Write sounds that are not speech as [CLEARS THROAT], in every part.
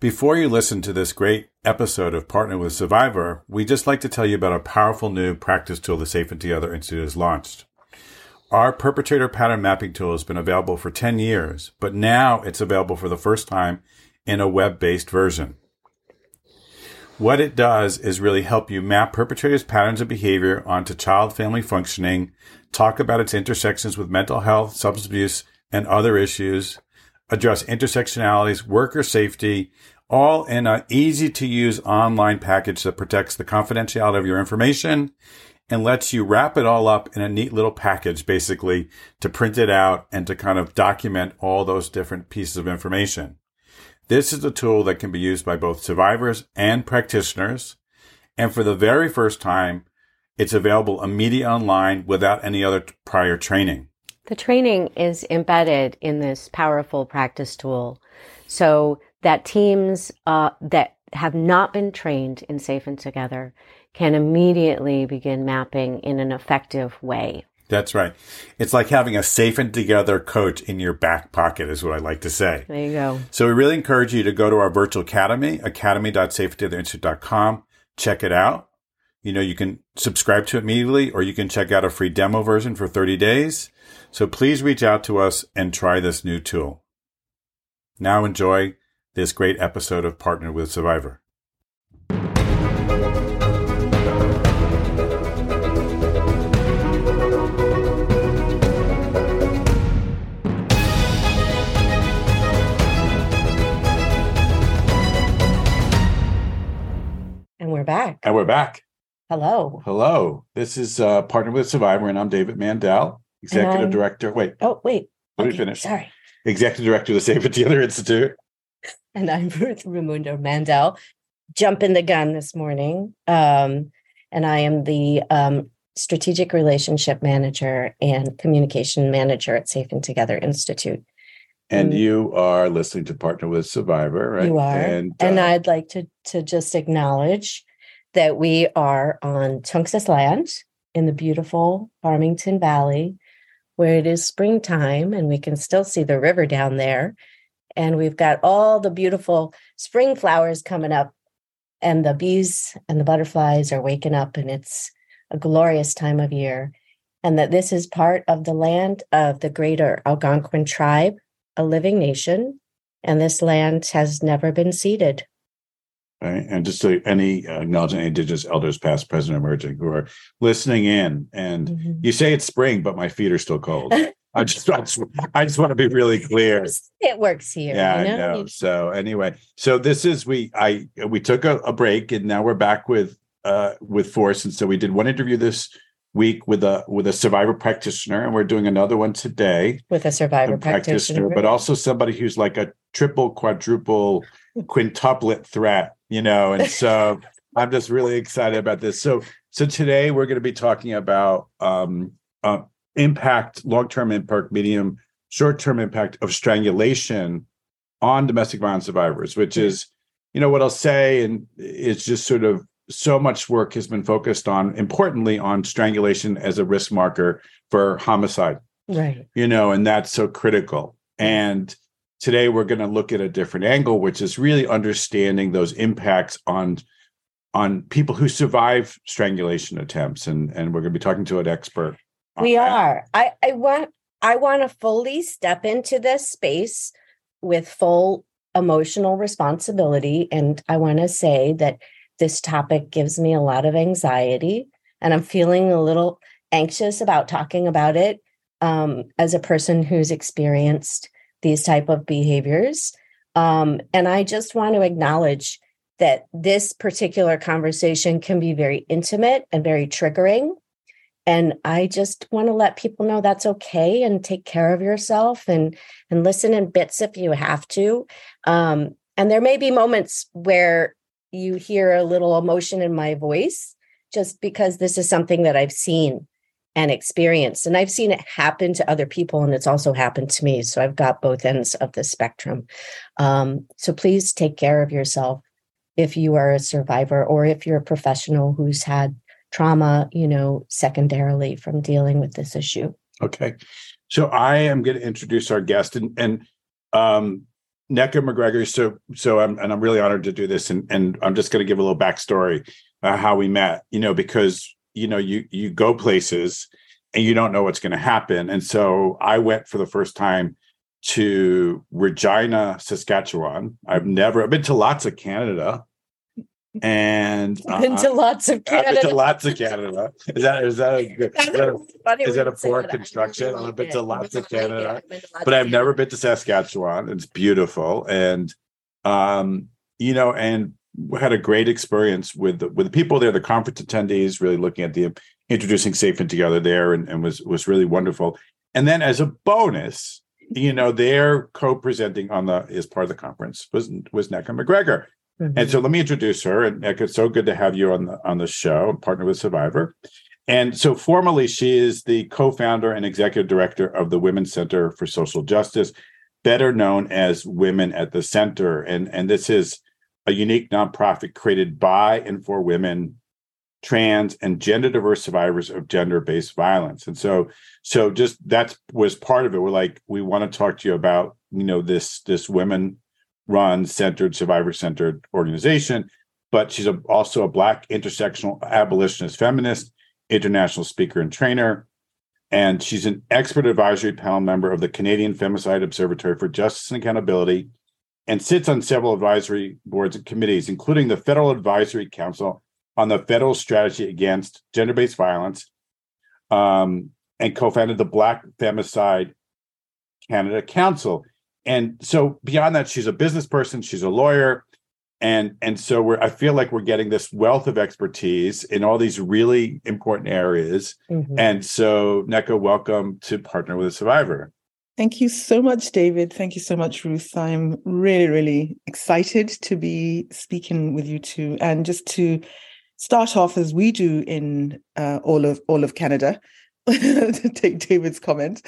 Before you listen to this great episode of Partner with Survivor, we just like to tell you about a powerful new practice tool the Safe and Together Institute has launched. Our perpetrator pattern mapping tool has been available for 10 years, but now it's available for the first time in a web-based version. What it does is really help you map perpetrators' patterns of behavior onto child family functioning, talk about its intersections with mental health, substance abuse, and other issues, address intersectionalities, worker safety, all in an easy to use online package that protects the confidentiality of your information and lets you wrap it all up in a neat little package, basically to print it out and to kind of document all those different pieces of information. This is a tool that can be used by both survivors and practitioners. And for the very first time, it's available immediately online without any other prior training. The training is embedded in this powerful practice tool so that teams uh, that have not been trained in Safe and Together can immediately begin mapping in an effective way. That's right. It's like having a safe and together coach in your back pocket is what I like to say. There you go. So we really encourage you to go to our virtual academy, academy.safetytheinstitute.com. Check it out. You know, you can subscribe to it immediately or you can check out a free demo version for 30 days. So please reach out to us and try this new tool. Now enjoy this great episode of Partner with Survivor. And we're back. And we're back. Hello. Hello. This is uh, Partner with Survivor, and I'm David Mandel, Executive Director. Wait, Oh, wait. Let me finish. Sorry. Executive Director of the Safe and Together Institute. And I'm [LAUGHS] Ruth Raimundo Mandel, jumping the gun this morning. Um, and I am the um, Strategic Relationship Manager and Communication Manager at Safe and Together Institute. And Mm. you are listening to Partner with Survivor, right? You are. And, And uh, I'd like to, to just acknowledge that we are on Tunxis land in the beautiful Farmington Valley, where it is springtime and we can still see the river down there. And we've got all the beautiful spring flowers coming up, and the bees and the butterflies are waking up, and it's a glorious time of year. And that this is part of the land of the greater Algonquin tribe, a living nation, and this land has never been ceded. Right. And just to any uh, acknowledging any Indigenous elders, past, present, emerging, who are listening in. And Mhm. you say it's spring, but my feet are still cold. I just, I just, I just want to be really [LAUGHS] clear. It works here. Yeah, you I know. So anyway, so this is we I we took a, a break and now we're back with uh with force. And so we did one interview this week with a with a survivor practitioner, and we're doing another one today. with a survivor a practitioner. but also somebody who's like a triple, quadruple, quintuplet threat, you know. And so I'm just really excited about this. So so today we're going to be talking about um uh, impact, long-term impact, medium, short-term impact of strangulation on domestic violence survivors, which is, you know, what I'll say, and it's just sort of so much work has been focused on, importantly, on strangulation as a risk marker for homicide right. you know, and that's so critical. And today we're going to look at a different angle, which is really understanding those impacts on on people who survive strangulation attempts, and and we're going to be talking to an expert. We that. are. I, I want I want to fully step into this space with full emotional responsibility. And I want to say that this topic gives me a lot of anxiety. And I'm feeling a little anxious about talking about it um, as a person who's experienced these type of behaviors. Um, and I just want to acknowledge that this particular conversation can be very intimate and very triggering. And I just want to let people know that's okay and take care of yourself and and listen in bits if you have to. Um, and there may be moments where you hear a little emotion in my voice, just because this is something that I've seen and experienced. And I've seen it happen to other people, and it's also happened to me. So I've got both ends of the spectrum. Um, so please take care of yourself if you are a survivor or if you're a professional who's had trauma, you know, secondarily from dealing with this issue. Okay, so I am going to introduce our guest, and and um, Nneka MacGregor. So, so I'm, and I'm really honored to do this. And, and I'm just going to give a little backstory uh, how we met, you know, because, you know, you, you go places and you don't know what's going to happen. And so I went for the first time to Regina, Saskatchewan. I've never, I've been to lots of Canada and [LAUGHS] uh, been to lots of Canada. I've been to lots of Canada. Is that is that a good, [LAUGHS] is that a, is that a poor construction? I've been to lots of Canada, but I've never been to Saskatchewan. It's beautiful, and um, you know, and had a great experience with the, with the people there, the conference attendees, really looking at the introducing Safe and Together there, and, and was was really wonderful. And then as a bonus, you know, they're co-presenting on the as part of the conference was was Nneka MacGregor. Mm-hmm. And so let me introduce her. And it's so good to have you on the on the show, partner with Survivor. And so formally, she is the co-founder and executive director of the Women's Center for Social Justice, better known as Women at the Center. And, and this is a unique nonprofit created by and for women, trans, and gender diverse survivors of gender-based violence. And so, so just that was part of it. We're like, we want to talk to you about, you know, this this women run centered survivor centered organization but she's a, also a black intersectional abolitionist feminist international speaker and trainer and she's an expert advisory panel member of the canadian femicide observatory for justice and accountability and sits on several advisory boards and committees including the federal advisory council on the federal strategy against gender-based violence um, and co-founded the black femicide canada council. And so beyond that she's a business person she's a lawyer and and so we're i feel like we're getting this wealth of expertise in all these really important areas. Mm-hmm. and so Nneka welcome to partner with a survivor thank you so much david thank you so much ruth i'm really really excited to be speaking with you two. and just to start off as we do in uh, all of all of canada [LAUGHS] to take david's comment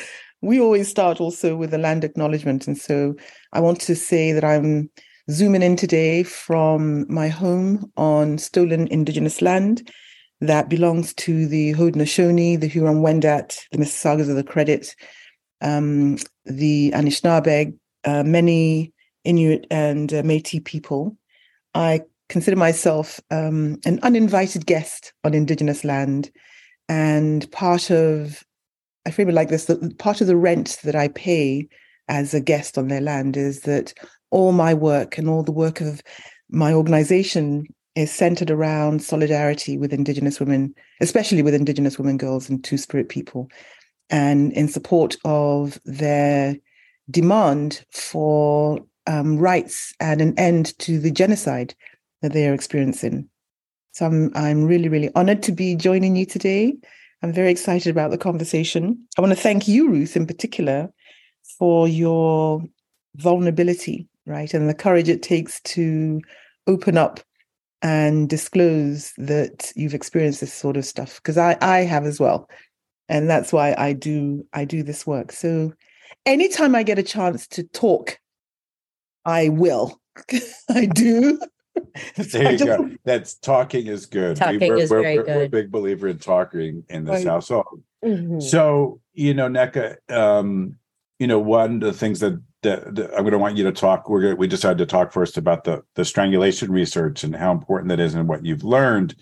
we always start also with a land acknowledgement. And so I want to say that I'm zooming in today from my home on stolen Indigenous land that belongs to the Haudenosaunee, the Huron-Wendat, the Mississaugas of the Credit, um, the Anishinaabe, uh, many Inuit and uh, Métis people. I consider myself um, an uninvited guest on Indigenous land and part of I frame it like this that part of the rent that I pay as a guest on their land is that all my work and all the work of my organization is centered around solidarity with Indigenous women, especially with Indigenous women, girls, and Two Spirit people, and in support of their demand for um, rights and an end to the genocide that they are experiencing. So I'm I'm really really honored to be joining you today I'm very excited about the conversation. I want to thank you, Ruth, in particular, for your vulnerability, right? And the courage it takes to open up and disclose that you've experienced this sort of stuff. Because I, I have as well. And that's why I do I do this work. So anytime I get a chance to talk, I will. [LAUGHS] I [LAUGHS] do. [LAUGHS] there you go. That's talking is good. Talking we, we're, is we're, very we're, good. We're a big believer in talking in this right. household. Mm-hmm. So, you know, Nneka, um, you know, one of the things that, that, that I'm going to want you to talk. We're going we decided to talk first about the the strangulation research and how important that is and what you've learned.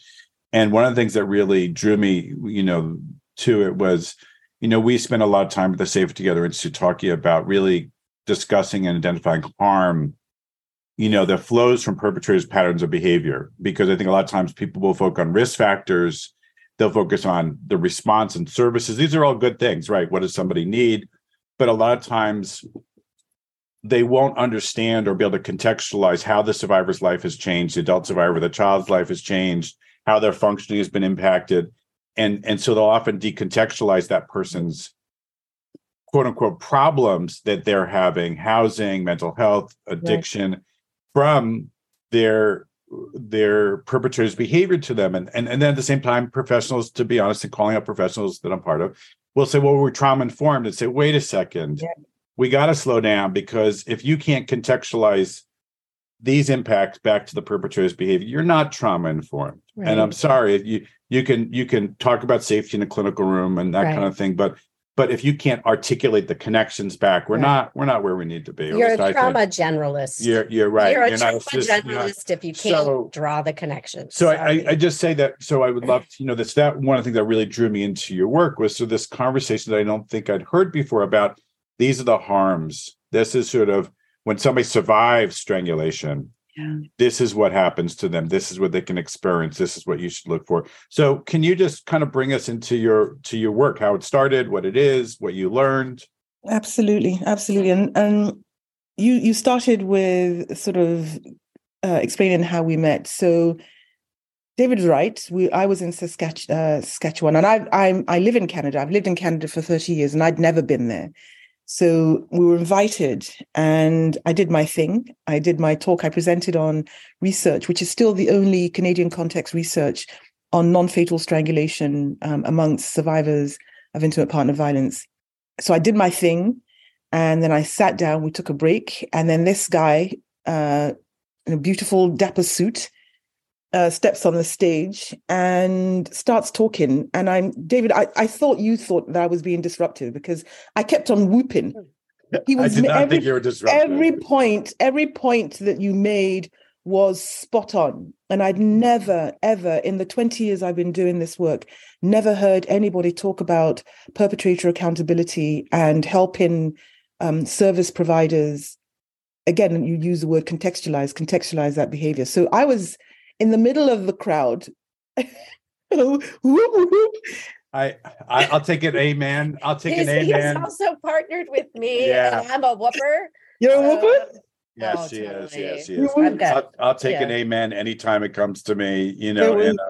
And one of the things that really drew me, you know, to it was, you know, we spent a lot of time at the Safe Together Institute talking about really discussing and identifying harm you know, that flows from perpetrators' patterns of behavior. Because I think a lot of times people will focus on risk factors, they'll focus on the response and services. These are all good things, right? What does somebody need? But a lot of times they won't understand or be able to contextualize how the survivor's life has changed, the adult survivor, the child's life has changed, how their functioning has been impacted. And, and so they'll often decontextualize that person's quote unquote problems that they're having housing mental health addiction right from their their perpetrators behavior to them and, and and then at the same time professionals to be honest and calling out professionals that i'm part of will say well we're trauma informed and say wait a second yeah. we got to slow down because if you can't contextualize these impacts back to the perpetrator's behavior you're not trauma informed right. and i'm sorry if you you can you can talk about safety in a clinical room and that right. kind of thing but but if you can't articulate the connections back, we're Right. not we're not where we need to be. You're At least I a think. trauma generalist. You're you're right. You're a not trauma just- you're generalist if you can't So- draw the connections. So I, I, I just say that. So I would love to, you know, that's that one of the things that really drew me into your work was so this conversation that I don't think I'd heard before about these are the harms. This is sort of when somebody survives strangulation, Yeah. this is what happens to them. This is what they can experience. This is what you should look for. So can you just kind of bring us into your to your work, how it started, what it is, what you learned? Absolutely, absolutely. And and you you started with sort of uh, explaining how we met. So David's right. We I was in Saskatch, uh, Saskatchewan, and I I I live in Canada. I've lived in Canada for thirty years, and I'd never been there. So we were invited, and I did my thing. I did my talk. I presented on research, which is still the only Canadian context research on non-fatal strangulation um, amongst survivors of intimate partner violence so I did my thing, and then I sat down. We took a break, and then this guy, uh, in a beautiful dapper suit, uh, steps on the stage and starts talking. And I'm David. I, I thought you thought that I was being disruptive because I kept on whooping. He I was did not every, think you were disruptive. every point, every point that you made was spot on. And I'd never, ever, in the 20 years I've been doing this work, never heard anybody talk about perpetrator accountability and helping um, service providers. Again, you use the word contextualize, contextualize that behavior. So I was in the middle of the crowd. Whoop, whoop, whoop. I, I I'll take an amen. I'll take he's, an amen. he's amen. also partnered with me, Yeah. and I'm a whooper. You're a so- whooper? Yes, Oh, she is. Yes, she is. I'm good. I'll, I'll take an amen anytime it comes to me. You know, It in a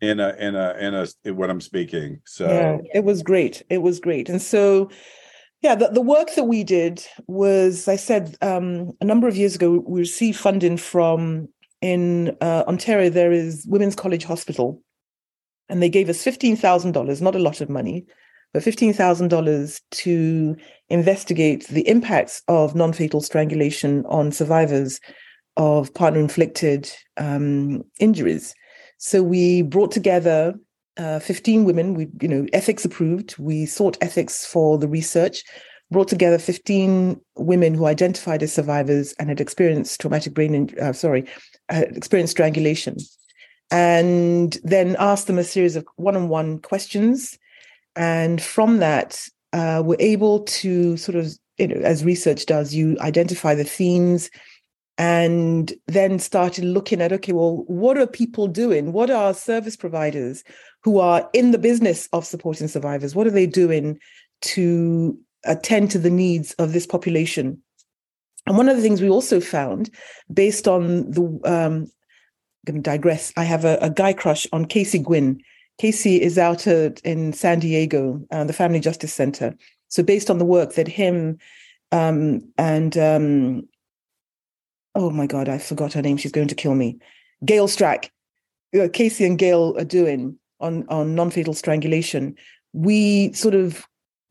in a in a in a in when I'm speaking. So yeah it was great it was great and so yeah the, the work that we did was i said um, a number of years ago we received funding from in uh, ontario there is women's college hospital and they gave us $15000 not a lot of money but $15000 to investigate the impacts of non-fatal strangulation on survivors of partner inflicted um, injuries so we brought together uh, 15 women, we, you know, ethics approved. We sought ethics for the research, brought together 15 women who identified as survivors and had experienced traumatic brain, in, uh, sorry, experienced strangulation. And then asked them a series of one on one questions. And from that, uh, we're able to sort of, you know, as research does, you identify the themes and then started looking at okay well what are people doing what are service providers who are in the business of supporting survivors what are they doing to attend to the needs of this population and one of the things we also found based on the um i'm going to digress i have a, a guy crush on casey gwinn casey is out at, in san diego uh, the family justice center so based on the work that him um, and um, oh my god, I forgot her name. She's going to kill me. Gael Strack, uh, Casey and Gael are doing on on non-fatal strangulation. We sort of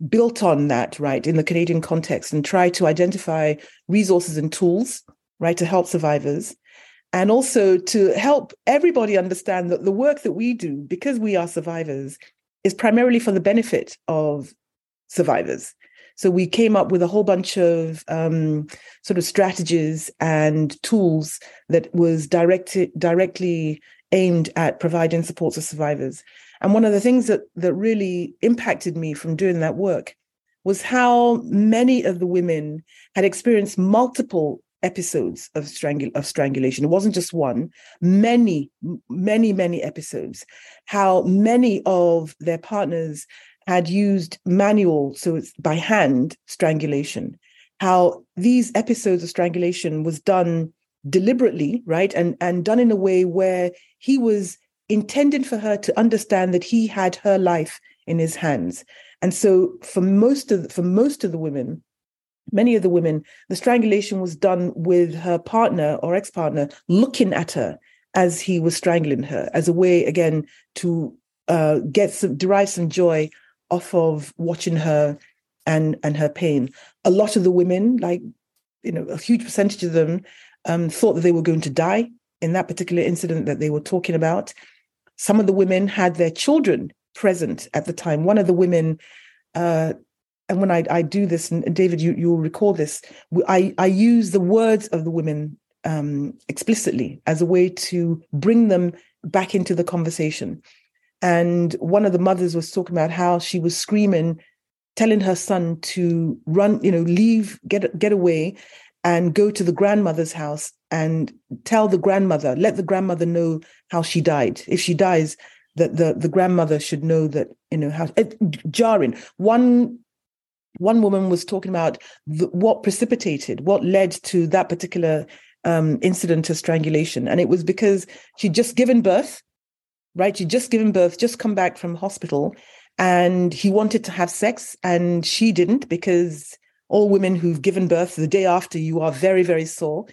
built on that, right, in the Canadian context, and try to identify resources and tools, right, to help survivors, and also to help everybody understand that the work that we do, because we are survivors, is primarily for the benefit of survivors. So we came up with a whole bunch of um, sort of strategies and tools that was directed directly aimed at providing support to survivors. And one of the things that that really impacted me from doing that work was how many of the women had experienced multiple episodes of strangle of strangulation. It wasn't just one, many, many, many episodes. How many of their partners had used manual, so it's by hand strangulation, how these episodes of strangulation was done deliberately, right? And, and done in a way where he was intended for her to understand that he had her life in his hands. And so for most of for most of the women, many of the women, the strangulation was done with her partner or ex-partner looking at her as he was strangling her, as a way again to uh, get some derive some joy off of watching her and and her pain. A lot of the women, like you know, a huge percentage of them, um, thought that they were going to die in that particular incident that they were talking about. Some of the women had their children present at the time. One of the women uh, and when I, I do this, and David, you you'll recall this, I I use the words of the women um, explicitly as a way to bring them back into the conversation. And one of the mothers was talking about how she was screaming, telling her son to run, you know, leave, get get away, and go to the grandmother's house and tell the grandmother, let the grandmother know how she died. If she dies, that the the grandmother should know that you know how it, jarring. One one woman was talking about the, what precipitated, what led to that particular um, incident of strangulation, and it was because she'd just given birth, right? She'd just given birth, just come back from hospital, and he wanted to have sex, and she didn't because all women who've given birth the day after you are very very sore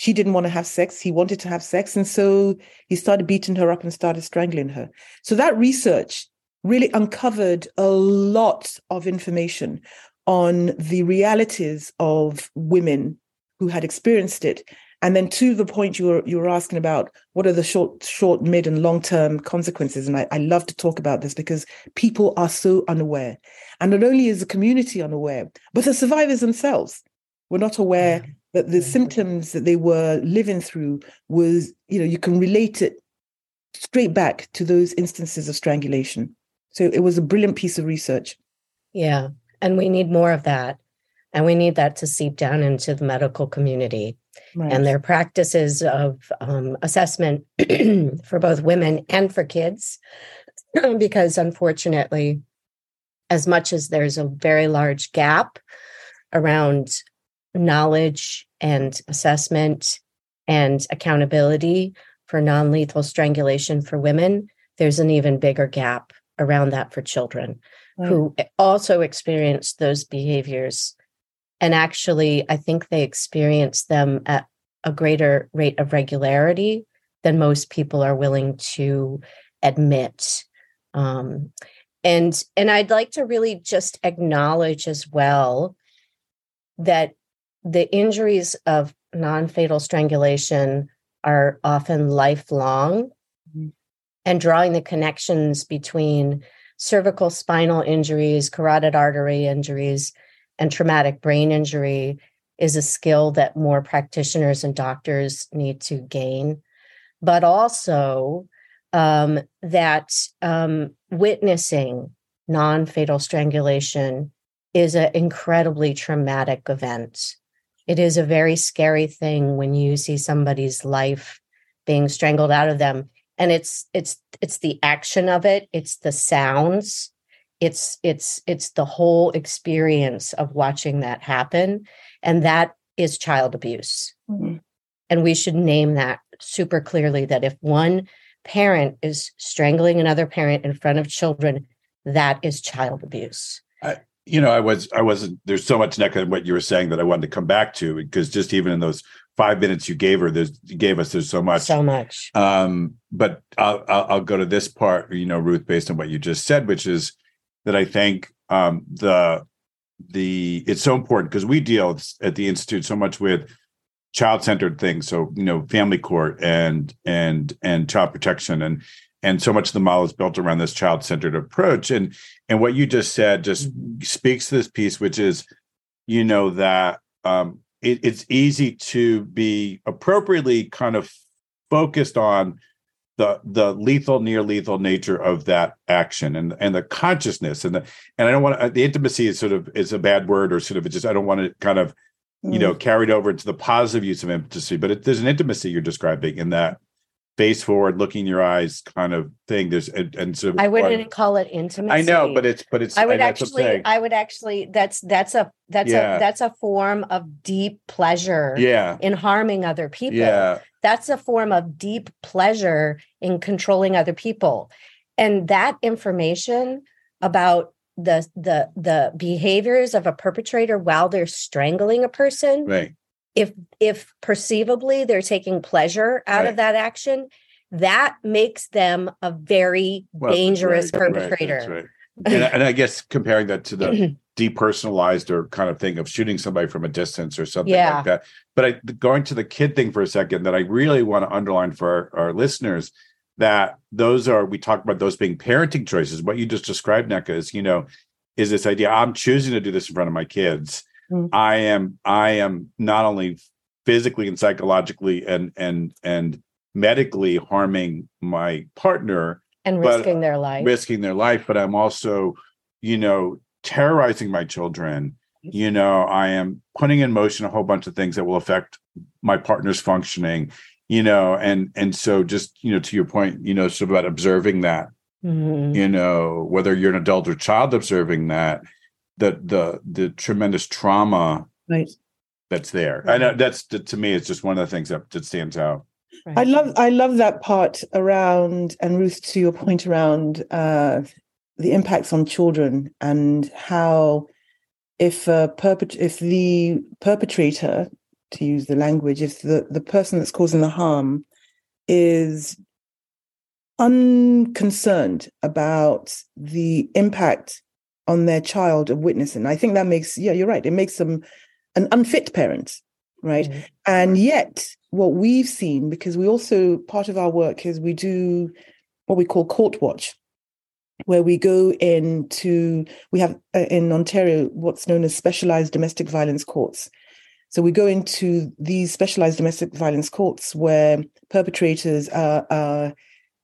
she didn't want to have sex. He wanted to have sex. And so he started beating her up and started strangling her. So that research really uncovered a lot of information on the realities of women who had experienced it. And then to the point you were you were asking about what are the short, short, mid, and long term consequences. And I, I love to talk about this because people are so unaware. And not only is the community unaware, but the survivors themselves were not aware that the symptoms that they were living through was, you know, you can relate it straight back to those instances of strangulation. So it was a brilliant piece of research. Yeah. And we need more of that. And we need that to seep down into the medical community right. and their practices of um, assessment [CLEARS THROAT] for both women and for kids. [CLEARS THROAT] because unfortunately, as much as there's a very large gap around knowledge and assessment and accountability for non lethal strangulation for women, there's an even bigger gap around that for children right. who also experience those behaviors. And actually, I think they experience them at a greater rate of regularity than most people are willing to admit. Um, and and I'd like to really just acknowledge as well that the injuries of non fatal strangulation are often lifelong. Mm-hmm. And drawing the connections between cervical spinal injuries, carotid artery injuries, and traumatic brain injury is a skill that more practitioners and doctors need to gain. But also um, that um, witnessing non fatal strangulation is an incredibly traumatic event it is a very scary thing when you see somebody's life being strangled out of them and it's it's it's the action of it it's the sounds it's it's it's the whole experience of watching that happen and that is child abuse mm-hmm. and we should name that super clearly that if one parent is strangling another parent in front of children that is child abuse you know, I was, I wasn't, there's so much Nneka what you were saying that I wanted to come back to because just even in those five minutes you gave her, there's, you gave us, there's so much. So much. Um, but I'll, I'll, I'll go to this part, you know, Ruth, based on what you just said, which is that I think um, the, the, it's so important because we deal at the Institute so much with child-centered things. So, you know, family court and, and, and child protection and, and so much of the model is built around this child-centered approach and and what you just said just mm-hmm. speaks to this piece which is you know that um, it, it's easy to be appropriately kind of focused on the the lethal near lethal nature of that action and and the consciousness and the and I don't want to, the intimacy is sort of is a bad word or sort of just I don't want to kind of you know mm. carried over into the positive use of intimacy but it, there's an intimacy you're describing in that face forward, looking your eyes kind of thing. There's and, and so I wouldn't call it intimacy. I know, but it's but it's I would actually I would actually that's that's a that's yeah. a that's a form of deep pleasure yeah. in harming other people. Yeah. That's a form of deep pleasure in controlling other people. And that information about the the the behaviors of a perpetrator while they're strangling a person right if if perceivably they're taking pleasure out right. of that action that makes them a very well, dangerous right, perpetrator right, and, and, i guess comparing that to the [CLEARS THROAT] depersonalized or kind of thing of shooting somebody from a distance or something yeah. like that but I, going to the kid thing for a second that i really want to underline for our, our listeners that those are we talk about those being parenting choices what you just described Nneka is you know is this idea I'm choosing to do this in front of my kids. Mm. I am I am not only physically and psychologically and and and medically harming my partner and risking their life risking their life but i'm also you know terrorizing my children you know i am putting in motion a whole bunch of things that will affect my partner's functioning you know and and so just you know to your point you know sort of about observing that mm-hmm. you know whether you're an adult or child observing that the the the tremendous trauma right that's there right. i know that's to me it's just one of the things that, that stands out right. i love i love that part around and ruth to your point around uh the impacts on children and how if a perpet- if the perpetrator to use the language if the the person that's causing the harm is unconcerned about the impact on their child of witnessing. I think that makes, yeah, you're right. It makes them an unfit parent, right? Mm-hmm. And yet, what we've seen, because we also, part of our work is we do what we call court watch, where we go into, we have uh, in Ontario what's known as specialized domestic violence courts. So we go into these specialized domestic violence courts where perpetrators are, are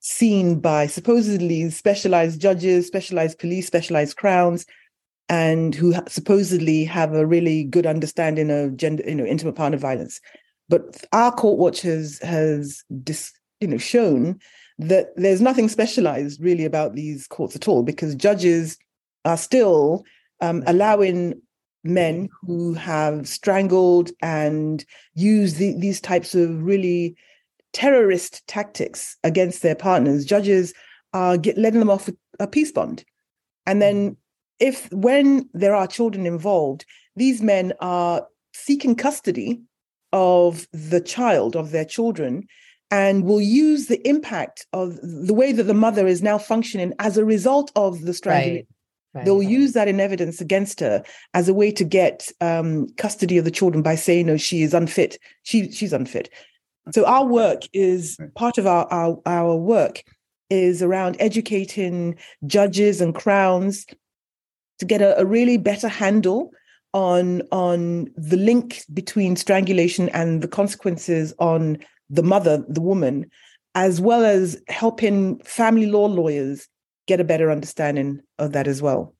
seen by supposedly specialized judges, specialized police, specialized crowns, and who supposedly have a really good understanding of gender, you know, intimate partner violence. But our court watch has has dis, you know shown that there's nothing specialized really about these courts at all because judges are still um, allowing men who have strangled and used the, these types of really terrorist tactics against their partners, judges are get, letting them off with a peace bond. And then, if when there are children involved, these men are seeking custody of the child, of their children, and will use the impact of the way that the mother is now functioning as a result of the strangulation. Right. Right, They'll use that in evidence against her as a way to get um, custody of the children by saying, "No, she is unfit. She she's unfit." So our work is part of our, our, our work is around educating judges and crowns to get a, a really better handle on on the link between strangulation and the consequences on the mother, the woman, as well as helping family law lawyers get a better understanding of that as well.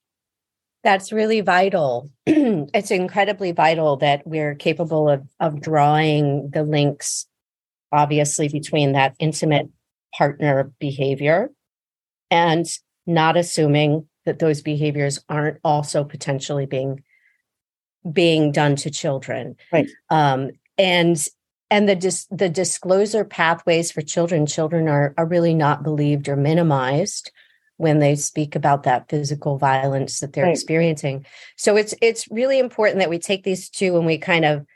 That's really vital. [CLEARS THROAT] it's incredibly vital that we're capable of of drawing the links obviously between that intimate partner behavior and not assuming that those behaviors aren't also potentially being being done to children. Right. Um, and and the dis- the disclosure pathways for children children are are really not believed or minimized when they speak about that physical violence that they're right. experiencing. So it's it's really important that we take these two and we kind of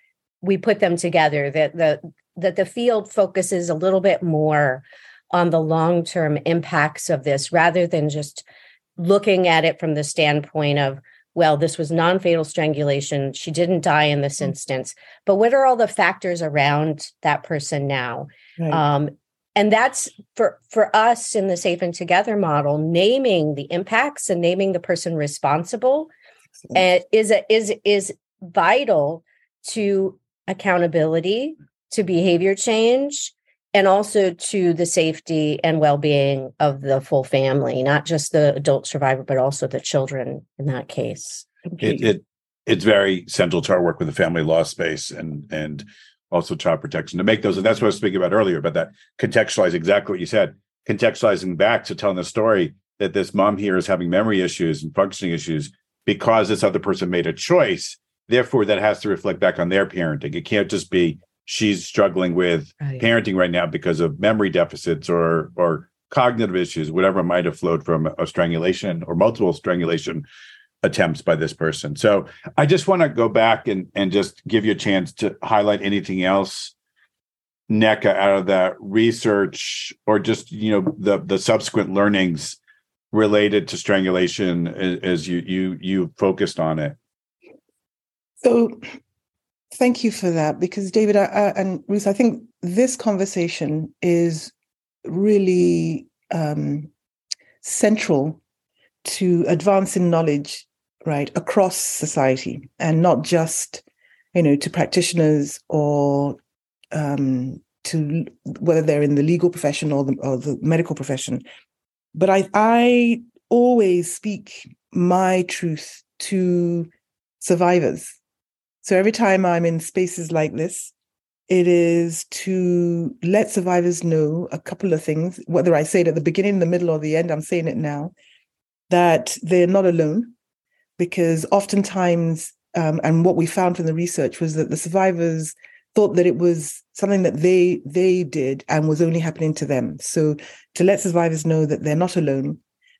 we put them together that the that the field focuses a little bit more on the long term impacts of this rather than just looking at it from the standpoint of well this was non-fatal strangulation she didn't die in this mm. instance but what are all the factors around that person now right. um, and that's for for us in the safe and together model naming the impacts and naming the person responsible uh, is a, is is vital to accountability to behavior change and also to the safety and well-being of the full family not just the adult survivor but also the children in that case. It, it it's very central to our work with the family law space and and also child protection to make those and that's what i was speaking about earlier about that contextualize exactly what you said contextualizing back to telling the story that this mom here is having memory issues and functioning issues because this other person made a choice therefore that has to reflect back on their parenting. It can't just be she's struggling with right. parenting right now because of memory deficits or or cognitive issues, whatever might have flowed from a strangulation or multiple strangulation attempts by this person. So I just want to go back and and just give you a chance to highlight anything else Nneka out of that research or just you know the the subsequent learnings related to strangulation as you you you focused on it. So Thank you for that, because David I, and Ruth, I think this conversation is really um, central to advancing knowledge right, across society and not just, you know, to practitioners or um, to whether they're in the legal profession or the, or the medical profession. But I, I always speak my truth to survivors. So every time I'm in spaces like this, it is to let survivors know a couple of things, whether I say it at the beginning, the middle, or the end, I'm saying it now, that they're not alone. Because oftentimes, um, and what we found from the research was that the survivors thought that it was something that they they did and was only happening to them. So to let survivors know that they're not alone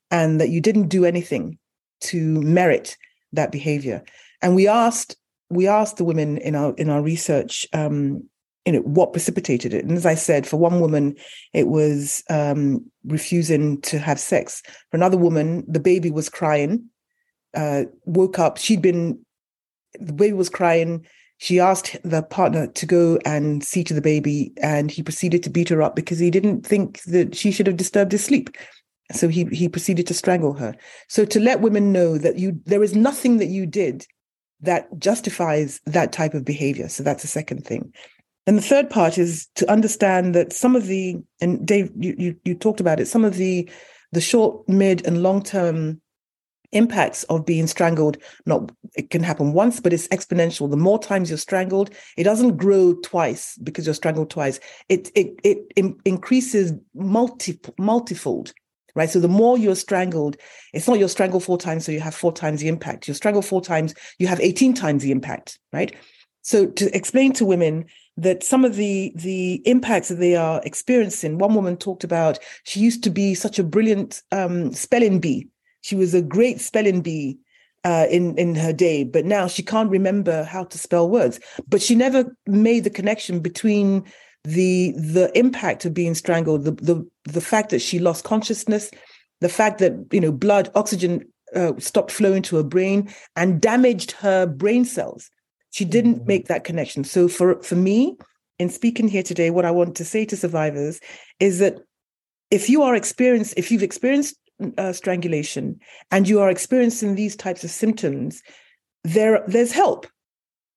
and that you didn't do anything to merit that behavior. And we asked we asked the women in our in our research um, you know what precipitated it. And as i said for one woman it was um, refusing to have sex. For another woman the baby was crying uh, woke up she'd been the baby was crying. She asked the partner to go and see to the baby and he proceeded to beat her up because he didn't think that she should have disturbed his sleep. So he he proceeded to strangle her. So to let women know that you there is nothing that you did that justifies that type of behavior. So that's the second thing. And the third part is to understand that some of the and dave you you, you talked about it some of the the short mid and long term impacts of being strangled not it can happen once but it's exponential. The more times you're strangled it doesn't grow twice because you're strangled twice. It it it, it increases multi multifold right? So the more you're strangled it's not you're strangled four times so you have four times the impact. You're strangled four times you have 18 times the impact right? So to explain to women that some of the the impacts that they are experiencing one woman talked about she used to be such a brilliant um, spelling bee. She was a great spelling bee uh, in in her day, but now she can't remember how to spell words. But she never made the connection between the the impact of being strangled, the the the fact that she lost consciousness, the fact that you know blood oxygen uh, stopped flowing to her brain and damaged her brain cells. She didn't mm-hmm. make that connection. So for for me, in speaking here today, what I want to say to survivors is that if you are experienced, if you've experienced uh, strangulation and you are experiencing these types of symptoms, there there's help,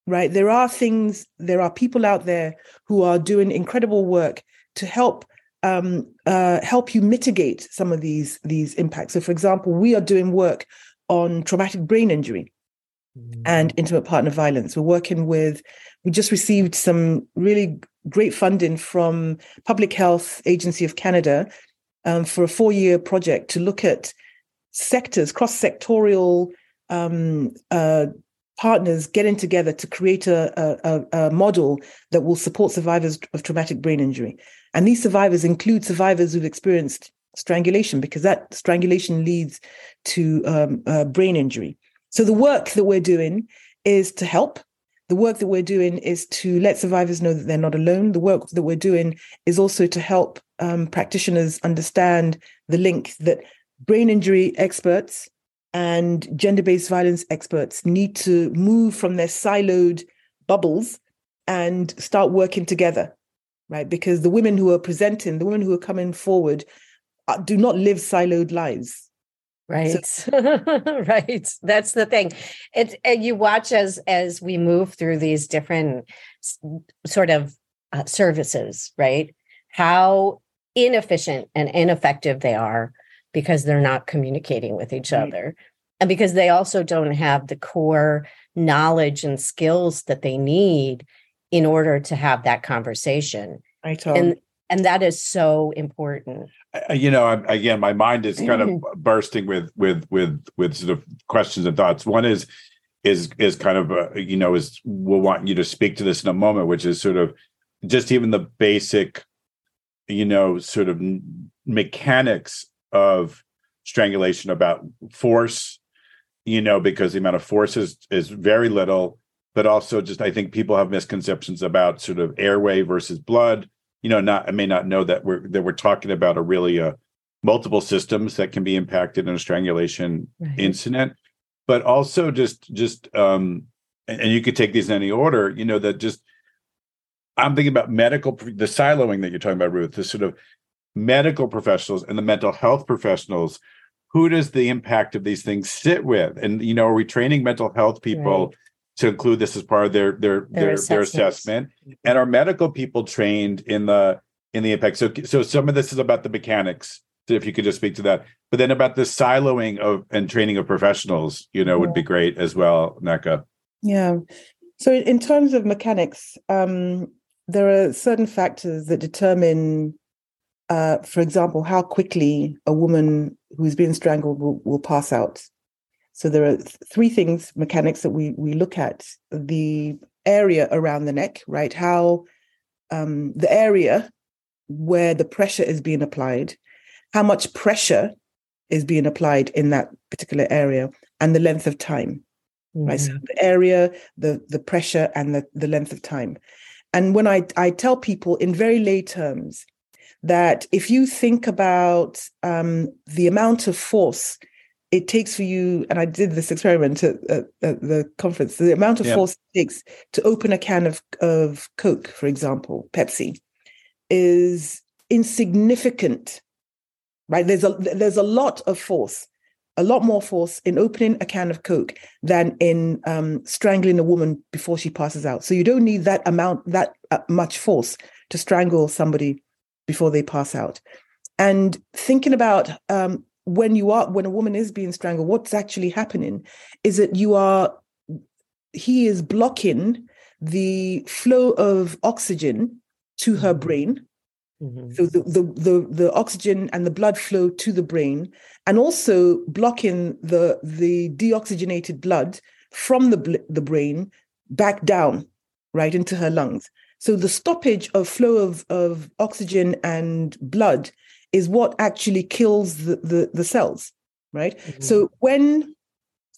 right? There are things, there are people out there who are doing incredible work to help um, uh, help you mitigate some of these these impacts. So, for example, we are doing work on traumatic brain injury and intimate partner violence. We're working with. We just received some really great funding from Public Health Agency of Canada um, for a four year project to look at sectors, cross sectorial um, uh, partners getting together to create a, a, a, model that will support survivors of traumatic brain injury. And these survivors include survivors who've experienced strangulation because that strangulation leads to um, uh, brain injury. So the work that we're doing is to help. The work that we're doing is to let survivors know that they're not alone. The work that we're doing is also to help um, practitioners understand the link that brain injury experts and gender based violence experts need to move from their siloed bubbles and start working together, right? Because the women who are presenting, the women who are coming forward, uh, do not live siloed lives. Right, so- [LAUGHS] right. That's the thing. It and you watch as as we move through these different sort of uh, services, right? How inefficient and ineffective they are because they're not communicating with each right. other. And because they also don't have the core knowledge and skills that they need in order to have that conversation. Right and and that is so important. You know again my mind is kind of [LAUGHS] bursting with with with with sort of questions and thoughts. One is is is kind of uh, you know is we'll want you to speak to this in a moment which is sort of just even the basic you know sort of mechanics of strangulation about force you know because the amount of force is is very little. But also just i think people have misconceptions about sort of airway versus blood. You know not i may not know that we're that we're talking about a really uh multiple systems that can be impacted in a strangulation right. incident. But also just just um and, and you could take these in any order you know that just I'm thinking about medical, the siloing that you're talking about, Ruth, the sort of medical professionals and the mental health professionals who does the impact of these things sit with? And you know, are we training mental health people right. to include this as part of their their their, their, assessment? And are medical people trained in the in the impact? So so some of this is about the mechanics. If you could just speak to that, but then about the siloing of and training of professionals, you know, yeah. would be great as well, Nneka. Yeah. So in terms of mechanics, um, there are certain factors that determine, uh, for example, how quickly a woman who's been strangled will, will pass out. So there are th- three things, mechanics that we we look at: the area around the neck, right? How um, the area where the pressure is being applied, how much pressure is being applied in that particular area, and the length of time. Mm-hmm. Right. So mm-hmm. the area, the the pressure, and the the length of time. And when I, I tell people in very lay terms that if you think about um, the amount of force it takes for you, and I did this experiment at, at, at the conference, the amount of yeah. force it takes to open a can of, of Coke, for example, Pepsi, is insignificant, right? There's a there's a lot of force a lot more force in opening a can of Coke than in um, strangling a woman before she passes out. So you don't need that amount, that uh, much force to strangle somebody before they pass out. And thinking about um, when you are, when a woman is being strangled, what's actually happening is that you are, he is blocking the flow of oxygen to her mm-hmm. brain Mm-hmm. So the, the, the the oxygen and the blood flow to the brain, and also blocking the the deoxygenated blood from the the brain back down, right into her lungs. So the stoppage of flow of of oxygen and blood is what actually kills the the, the cells, right? Mm-hmm. So when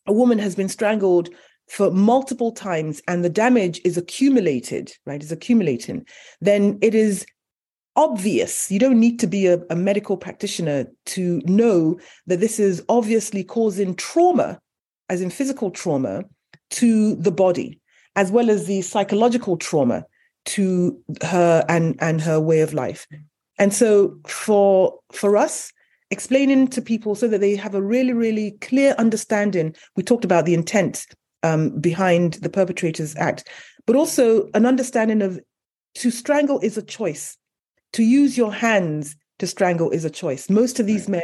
a woman has been strangled for multiple times and the damage is accumulated, right, is accumulating, then it is obvious. You don't need to be a, a, medical practitioner to know that this is obviously causing trauma, as in physical trauma, to the body, as well as the psychological trauma to her and, and her way of life. And so for for us, explaining to people so that they have a really, really clear understanding. We talked about the intent um, behind the Perpetrators Act, but also an understanding of to strangle is a choice to use your hands to strangle is a choice. Most of these men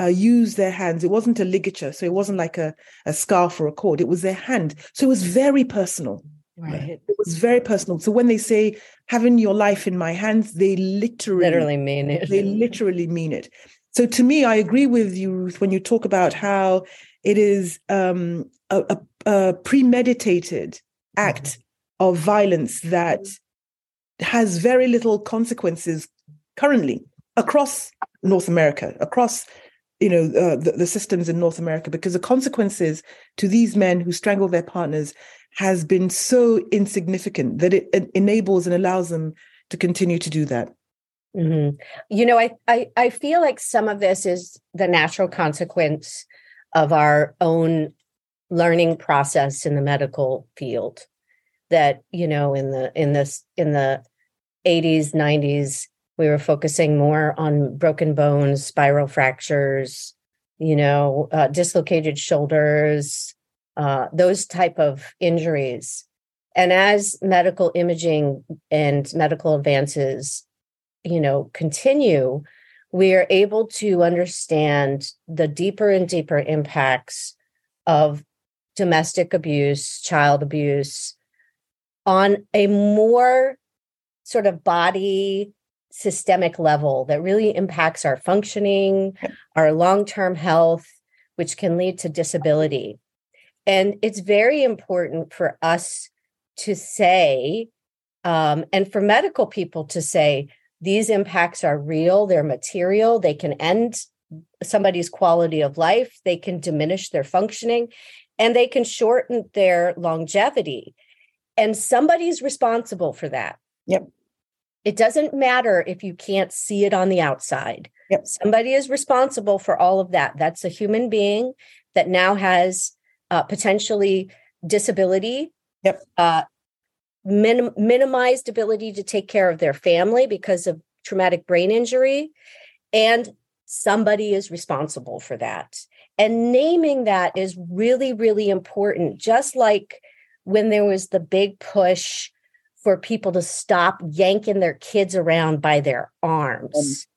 uh, use their hands. It wasn't a ligature, so it wasn't like a, a scarf or a cord. It was their hand. So it was very personal. Right. It was very personal. So when they say having your life in my hands, they literally literally mean it. They [LAUGHS] literally mean it. So to me, I agree with you, Ruth, when you talk about how it is um, a, a, a, premeditated act mm-hmm. of violence that has very little consequences currently across North America, across you know uh, the, the, systems in North America, because the consequences to these men who strangle their partners has been so insignificant that it, enables and allows them to continue to do that. Mm-hmm. You know, I, I I feel like some of this is the natural consequence of our own learning process in the medical field that you know in the in this in the 80s 90s we were focusing more on broken bones spiral fractures you know uh, dislocated shoulders uh, those type of injuries and as medical imaging and medical advances you know continue we are able to understand the deeper and deeper impacts of domestic abuse child abuse on a more sort of body systemic level that really impacts our functioning, our long term health, which can lead to disability. And it's very important for us to say, um, and for medical people to say, these impacts are real, they're material, they can end somebody's quality of life, they can diminish their functioning, and they can shorten their longevity. And somebody's responsible for that. Yep. It doesn't matter if you can't see it on the outside. Yep. Somebody is responsible for all of that. That's a human being that now has uh, potentially disability. Yep. Uh, minim- minimized ability to take care of their family because of traumatic brain injury, and somebody is responsible for that. And naming that is really, really important. Just like when there was the big push for people to stop yanking their kids around by their arms. Um,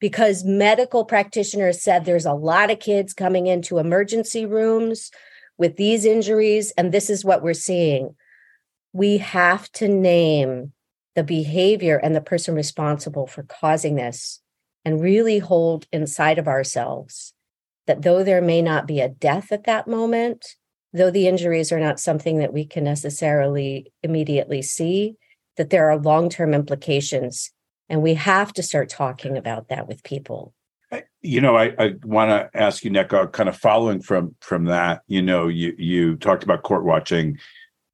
because medical practitioners said there's a lot of kids coming into emergency rooms with these injuries, and this is what we're seeing. We have to name the behavior and the person responsible for causing this and really hold inside of ourselves that though there may not be a death at that moment, though the injuries are not something that we can necessarily immediately see, that there are long term implications. And we have to start talking about that with people. You know, I, I want to ask you, Nneka, kind of following from from that. You know, you you talked about court watching.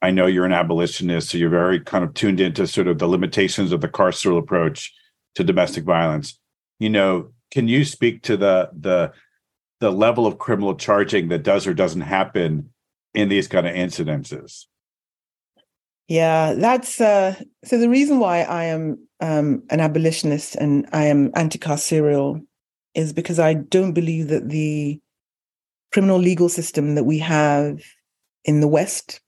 I know you're an abolitionist, so you're very kind of tuned into sort of the limitations of the carceral approach to domestic violence. You know, can you speak to the the the level of criminal charging that does or doesn't happen in these kind of incidences. Yeah, that's uh, so. The reason why I am um, an abolitionist and I am anti-carceral is because I don't believe that the criminal legal system that we have in the West,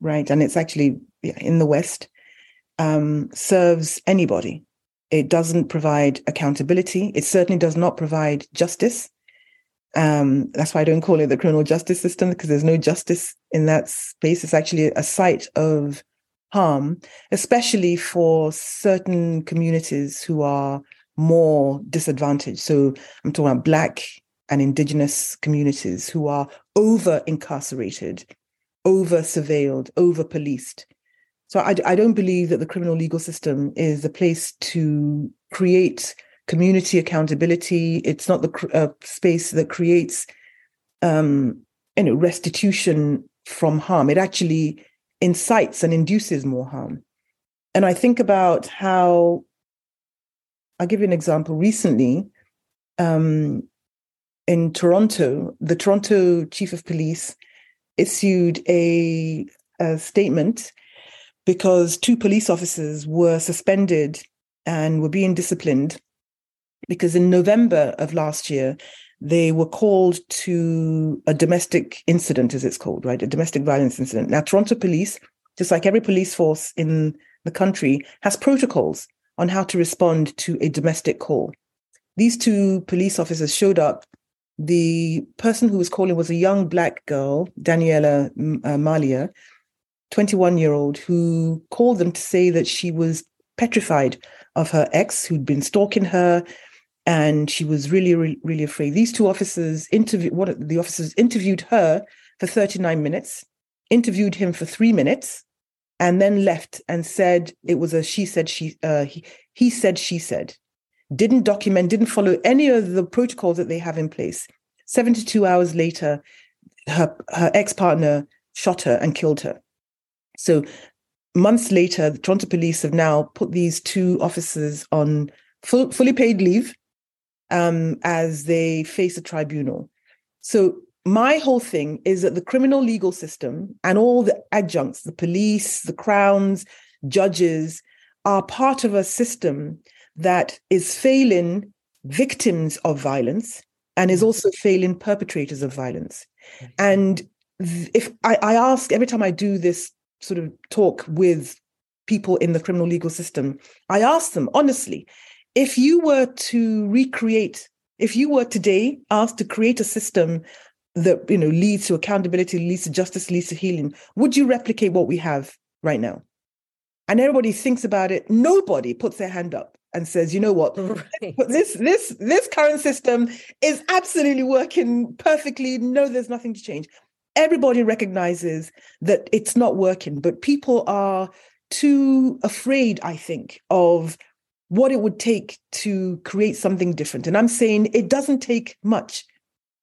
right, and it's actually in the West, um, serves anybody. It doesn't provide accountability. It certainly does not provide justice. Um, that's why I don't call it the criminal justice system because there's no justice in that space. It's actually a site of harm, especially for certain communities who are more disadvantaged. So I'm talking about Black and Indigenous communities who are over incarcerated, over surveilled, over policed. So I, I don't believe that the criminal legal system is a place to create community accountability. It's not the uh, space that creates, um, you know, restitution from harm. It actually incites and induces more harm. And I think about how, I'll give you an example. Recently, um, in Toronto, the Toronto chief of police issued a, a statement because two police officers were suspended and were being disciplined because in November of last year, they were called to a domestic incident, as it's called, right? A domestic violence incident. Now, Toronto police, just like every police force in the country, has protocols on how to respond to a domestic call. These two police officers showed up. The person who was calling was a young black girl, Daniella uh, Mallia, 21 year old, who called them to say that she was petrified of her ex who'd been stalking her, and she was really, really, really afraid. These two officers interviewed what the officers interviewed her for 39 minutes, interviewed him for three minutes, and then left and said it was a she said she uh, he, he said she said. Didn't document, didn't follow any of the protocols that they have in place. 72 hours later, her her ex-partner shot her and killed her. So months later, the Toronto police have now put these two officers on full, fully paid leave um, as they face a tribunal. So my whole thing is that the criminal legal system and all the adjuncts, the police, the crowns, judges, are part of a system that is failing victims of violence and is mm-hmm. also failing perpetrators of violence. Mm-hmm. And if I, I ask every time I do this sort of talk with people in the criminal legal system, I ask them honestly, if you were to recreate, if you were today asked to create a system that you know leads to accountability, leads to justice, leads to healing, would you replicate what we have right now? And everybody thinks about it. Nobody puts their hand up and says, you know what, [LAUGHS] right. this this this current system is absolutely working perfectly. No, there's nothing to change. Everybody recognizes that it's not working, but people are too afraid, I think, of what it would take to create something different. And I'm saying it doesn't take much.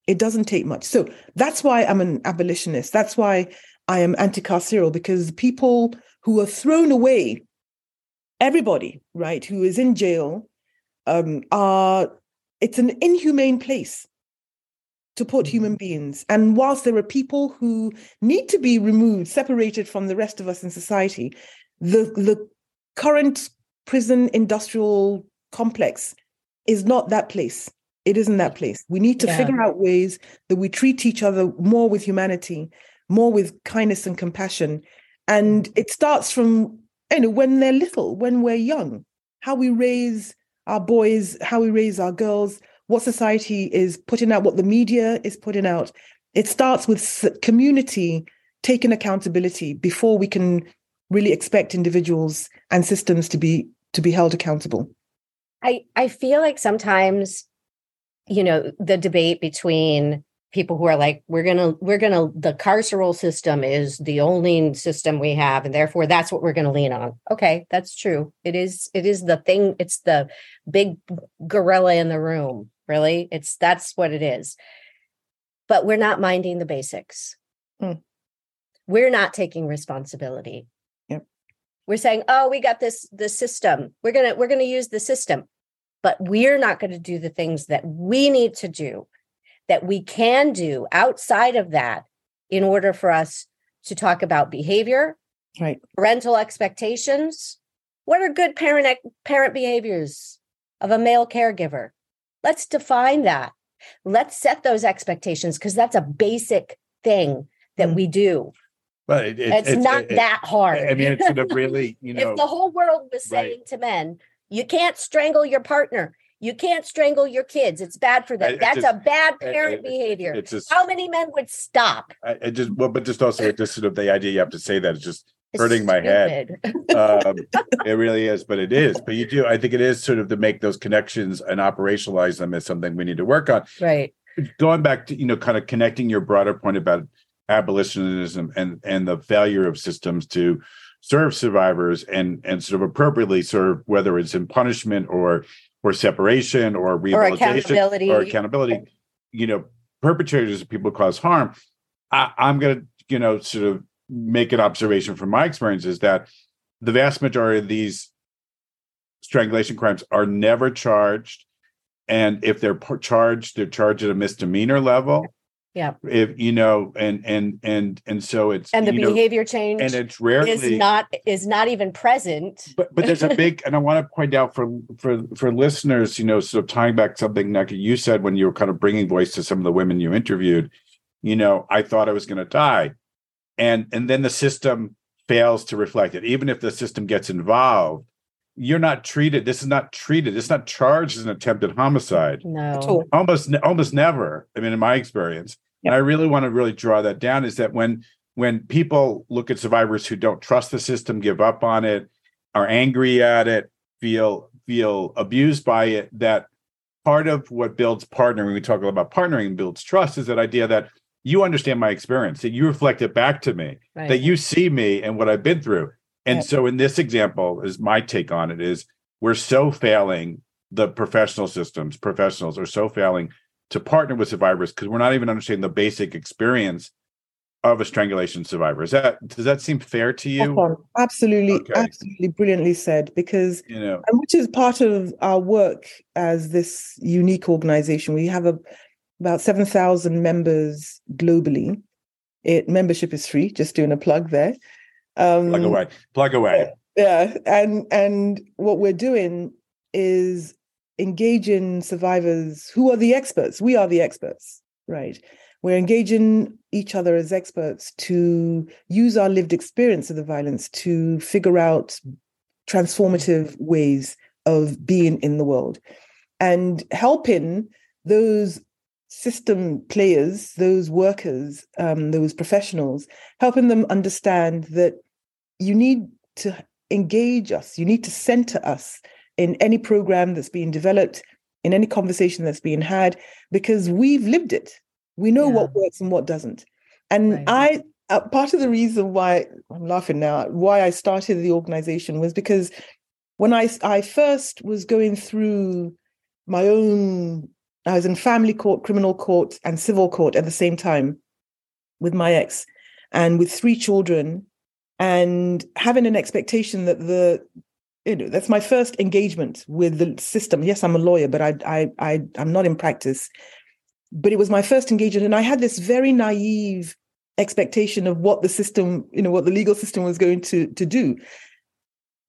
It doesn't take much. So that's why I'm an abolitionist. That's why I am anti carceral, because people who are thrown away, everybody, right, who is in jail, um, are, it's an inhumane place to put human mm-hmm. beings. And whilst there are people who need to be removed, separated from the rest of us in society, the, the current prison industrial complex is not that place. It isn't that place. We need to Yeah. figure out ways that we treat each other more with humanity, more with kindness and compassion. And mm-hmm. it starts from you know when they're little, when we're young, how we raise our boys, how we raise our girls, what society is putting out, what the media is putting out. It starts with community taking accountability before we can really expect individuals and systems to be to be held accountable. I I feel like sometimes, you know, the debate between people who are like, we're gonna, we're gonna, the carceral system is the only system we have, and therefore that's what we're gonna lean on. Okay, that's true. It is, it is the thing, it's the big gorilla in the room, really. It's that's what it is. But we're not minding the basics. Hmm. We're not taking responsibility Yep. we're saying oh we got this the system we're gonna we're gonna use the system but we're not going to do the things that we need to do that we can do outside of that in order for us to talk about behavior Right. parental expectations what are good parent parent behaviors of a male caregiver let's define that let's set those expectations because that's a basic thing that Mm. we do But it, it- it's, not it- that hard I mean, it's sort of [LAUGHS] really, you know, if the whole world was right. saying to men, you can't strangle your partner, you can't strangle your kids, it's bad for them. I- I That's just- a bad I- I- parent behavior. it's just, How many men would stop? I, I just, well, but just also just sort of the idea you have to say that is just hurting my head. um, [LAUGHS] it really is, but it is. But you do, I think it is sort of to make those connections and operationalize them as something we need to work on. right. Going back to, you know, kind of connecting your broader point about abolitionism and and the failure of systems to serve survivors and and sort of appropriately serve, whether it's in punishment or or separation or Or rehabilitation accountability. or accountability. You know, perpetrators of people cause harm. I, I'm going to, you know, sort of make an observation from my experience is that the vast majority of these strangulation crimes are never charged. And if they're charged, they're charged at a misdemeanor level. Yeah. If you know, and and and and so it's and the you know, behavior change and it's is rarely not is not even present. but but there's a big and i want to point out for for for listeners you know sort of tying back something like you said when you were kind of bringing voice to some of the women you interviewed you know i thought i was going to die and and then the system fails to reflect it even if the system gets involved you're not treated this is not treated it's not charged as an attempted homicide No. At all. almost almost never i mean in my experience and i really want to really draw that down is that when when people look at survivors who don't trust the system give up on it are angry at it feel feel abused by it that part of what builds partnering we talk about partnering and builds trust is that idea that you understand my experience that you reflect it back to me Right. that you see me and what I've been through. And so in this example is my take on it is we're so failing the professional systems, professionals are so failing to partner with survivors because we're not even understanding the basic experience of a strangulation survivor. Is that does that seem fair to you? Absolutely, Okay. absolutely brilliantly said. Because You know, and which is part of our work as this unique organization. We have a, about 7,000 members globally. It membership is free, just doing a plug there. Um, plug away, plug away. Yeah, and and what we're doing is engaging survivors who are the experts. We are the experts, right? We're engaging each other as experts to use our lived experience of the violence to figure out transformative ways of being in the world and helping those system players, those workers, um, those professionals, helping them understand that you need to engage us, you need to center us in any program that's being developed, in any conversation that's being had, because we've lived it. We know what works and what doesn't. And Right. I, uh, part of the reason why I'm laughing now, why I started the organization was because when I I first was going through my own, I was in family court, criminal court, and civil court at the same time with my ex, and with three children, and having an expectation that the you know that's my first engagement with the system. Yes, I'm a lawyer, but I I I I'm not in practice. But it was my first engagement, and I had this very naive expectation of what the system, you know, what the legal system was going to to do.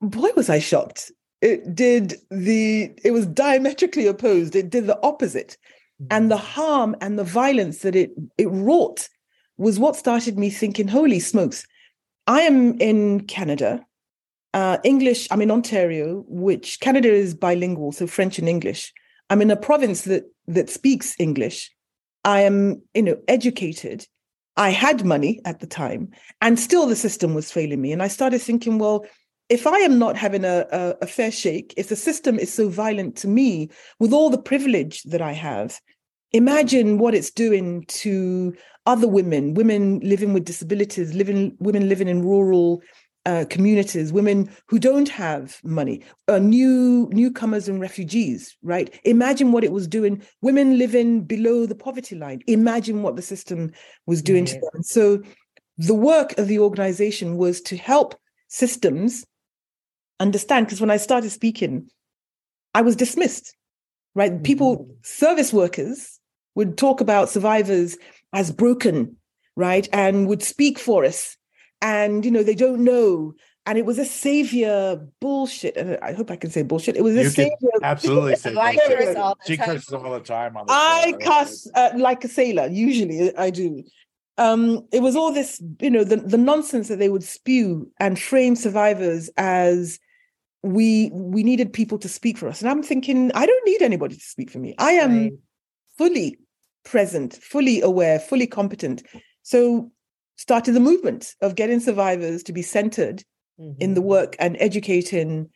Boy, was I shocked! it did the it was diametrically opposed it did the opposite and the mm-hmm. harm and the violence that it it wrought was what started me thinking holy smokes i am in canada uh, english i'm in ontario which canada is bilingual so french and english. I'm in a province that that speaks english. I am you know educated. I had money at the time and still the system was failing me. And i started thinking well if I am not having a, a, a, fair shake, if the system is so violent to me with all the privilege that I have, imagine what it's doing to other women, women living with disabilities, living women living in rural uh, communities, women who don't have money, uh, new newcomers and refugees. Right? Imagine what it was doing. Women living below the poverty line. Imagine what the system was doing right. to them. So, the work of the organization was to help systems understand because when I started speaking, I was dismissed, right? Mm-hmm. People, service workers would talk about survivors as broken, right? And would speak for us. And, you know, they don't know. And it was a savior bullshit. And I hope I can say bullshit. It was a you savior. Absolutely. Say I curse all she curses all the time. On the I cuss uh, like a sailor. Usually I do um, it was all this, you know, the, the nonsense that they would spew and frame survivors as we we needed people to speak for us and i'm thinking i don't need anybody to speak for me i am right. fully present fully aware fully competent so started the movement of getting survivors to be centered mm-hmm. in the mm-hmm. work and educating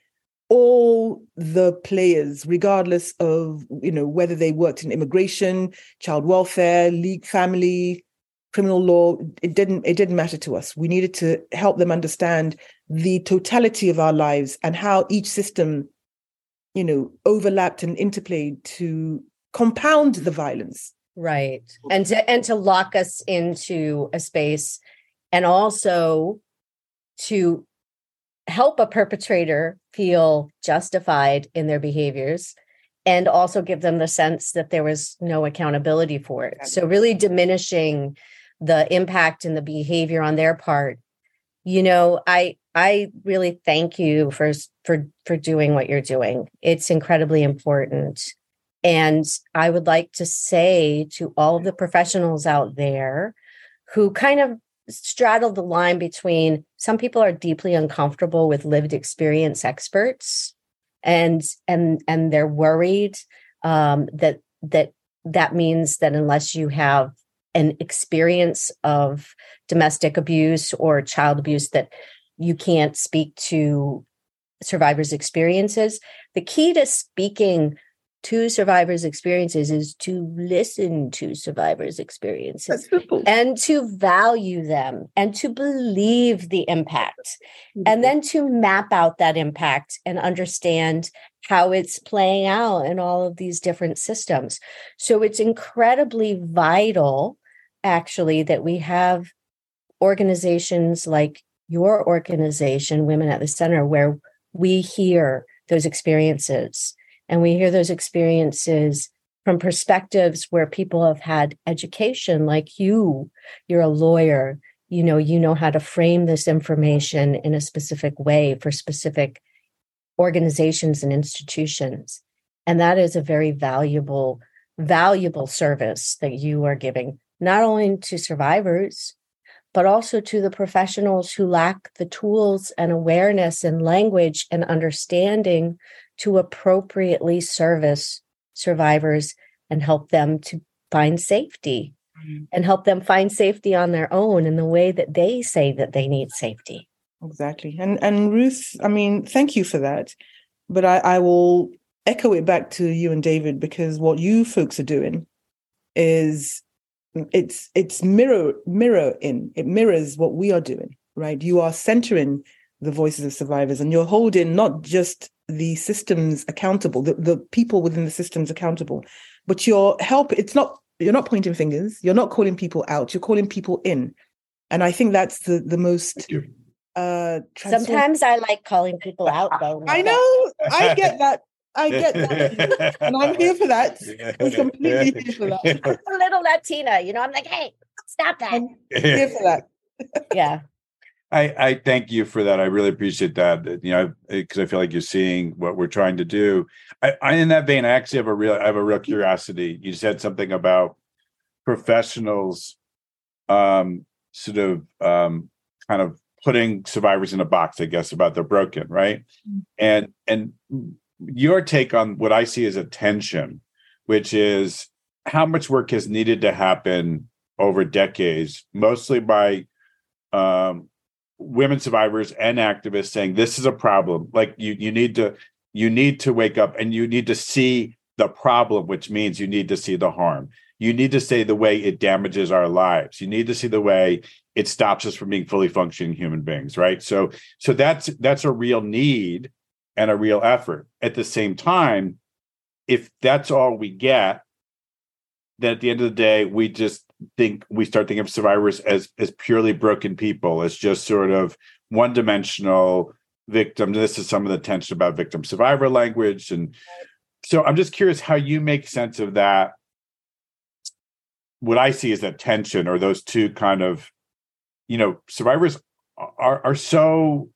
all the players regardless of you know whether they worked in immigration child welfare league family criminal law it didn't it didn't matter to us we needed to help them understand the totality of our lives and how each system you know overlapped and interplayed to compound the violence right. And to and to lock us into a space and also to help a perpetrator feel justified in their behaviors and also give them the sense that there was no accountability for it. So really diminishing the impact and the behavior on their part. You know i i really thank you for for for doing what you're doing. It's incredibly important and i would like to say to all of the professionals out there who kind of straddle the line between some people are deeply uncomfortable with lived experience experts and and and they're worried um, that that that means that unless you have an experience of domestic abuse or child abuse that you can't speak to survivors' experiences. The key to speaking to survivors' experiences is to listen to survivors' experiences and to value them and to believe the impact mm-hmm. and then to map out that impact and understand how it's playing out in all of these different systems. So it's incredibly vital actually that we have organizations like your organization, Women at the Center, where we hear those experiences and we hear those experiences from perspectives where people have had education like you. You're a lawyer. You know you know how to frame this information in a specific way for specific organizations and institutions. And that is a very valuable valuable service that you are giving not only to survivors, but also to the professionals who lack the tools and awareness and language and understanding to appropriately service survivors and help them to find safety mm-hmm. and help them find safety on their own in the way that they say that they need safety. Exactly. And and Ruth, I mean, thank you for that. But I, I will echo it back to you and David because what you folks are doing is it's it's mirror mirror in it mirrors what we are doing right you are centering the voices of survivors and you're holding not just the systems accountable the, the people within the systems accountable but you're help it's not you're not pointing fingers you're not calling people out you're calling people in and i think that's the the most uh sometimes i like calling people out though [LAUGHS] i know i get that I get that. and I'm here for that. I'm completely here for that. [LAUGHS] I'm a little Latina, you know, I'm like, hey, stop that. I'm here for that. yeah. I, I thank you for that. I really appreciate that. You know, because I feel like you're seeing what we're trying to do. I, I, in that vein, I actually have a real, I have a real curiosity. You said something about professionals, um, sort of, um, kind of putting survivors in a box. I guess about they're broken, right? Mm-hmm. And and your take on what I see as a tension, which is how much work has needed to happen over decades, mostly by um, women survivors and activists saying this is a problem. Like you you need to you need to wake up and you need to see the problem which means you need to see the harm. You need to see the way it damages our lives. You need to see the way it stops us from being fully functioning human beings right? So so that's that's a real need and a real effort. At the same time if that's all we get then at the end of the day we just think we start thinking of survivors as as purely broken people, as just sort of one dimensional victim. This is some of the tension about victim survivor language. And so I'm just curious how you make sense of that. What I see is that tension or those two kind of, you know, survivors are are so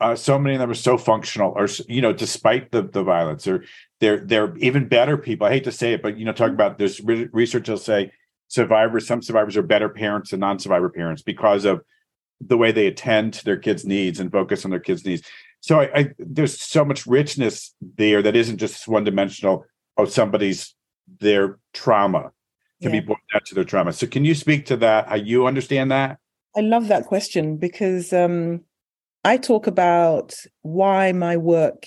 uh, so many of them are so functional or you know despite the the violence they're they're they're even better people i hate to say it but you know talk about there's research will say survivors, some survivors are better parents than non-survivor parents because of the way they attend to their kids' needs and focus on their kids' needs. So I, I there's so much richness there that isn't just one dimensional of somebody's their trauma can yeah. be brought down to their trauma. So can you speak to that? How you understand that? I love that question because um, I talk about why my work.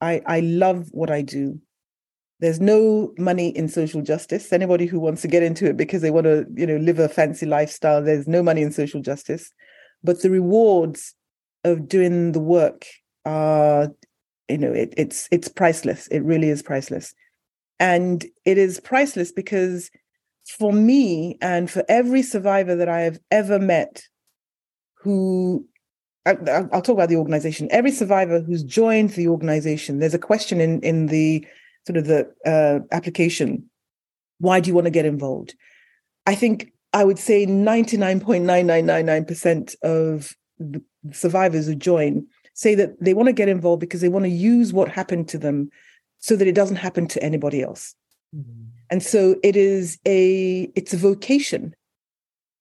I I love what I do. There's no money in social justice. Anybody who wants to get into it because they want to, you know, live a fancy lifestyle, there's no money in social justice. But the rewards of doing the work are, you know, it, it's it's priceless. It really is priceless. And it is priceless because for me and for every survivor that I have ever met who I, will talk about the organization. Every survivor who's joined the organization, there's a question in in the sort of the uh, application, why do you want to get involved? I think I would say 99.9999% of the survivors who join say that they want to get involved because they want to use what happened to them so that it doesn't happen to anybody else. Mm-hmm. And so it is a it's a vocation.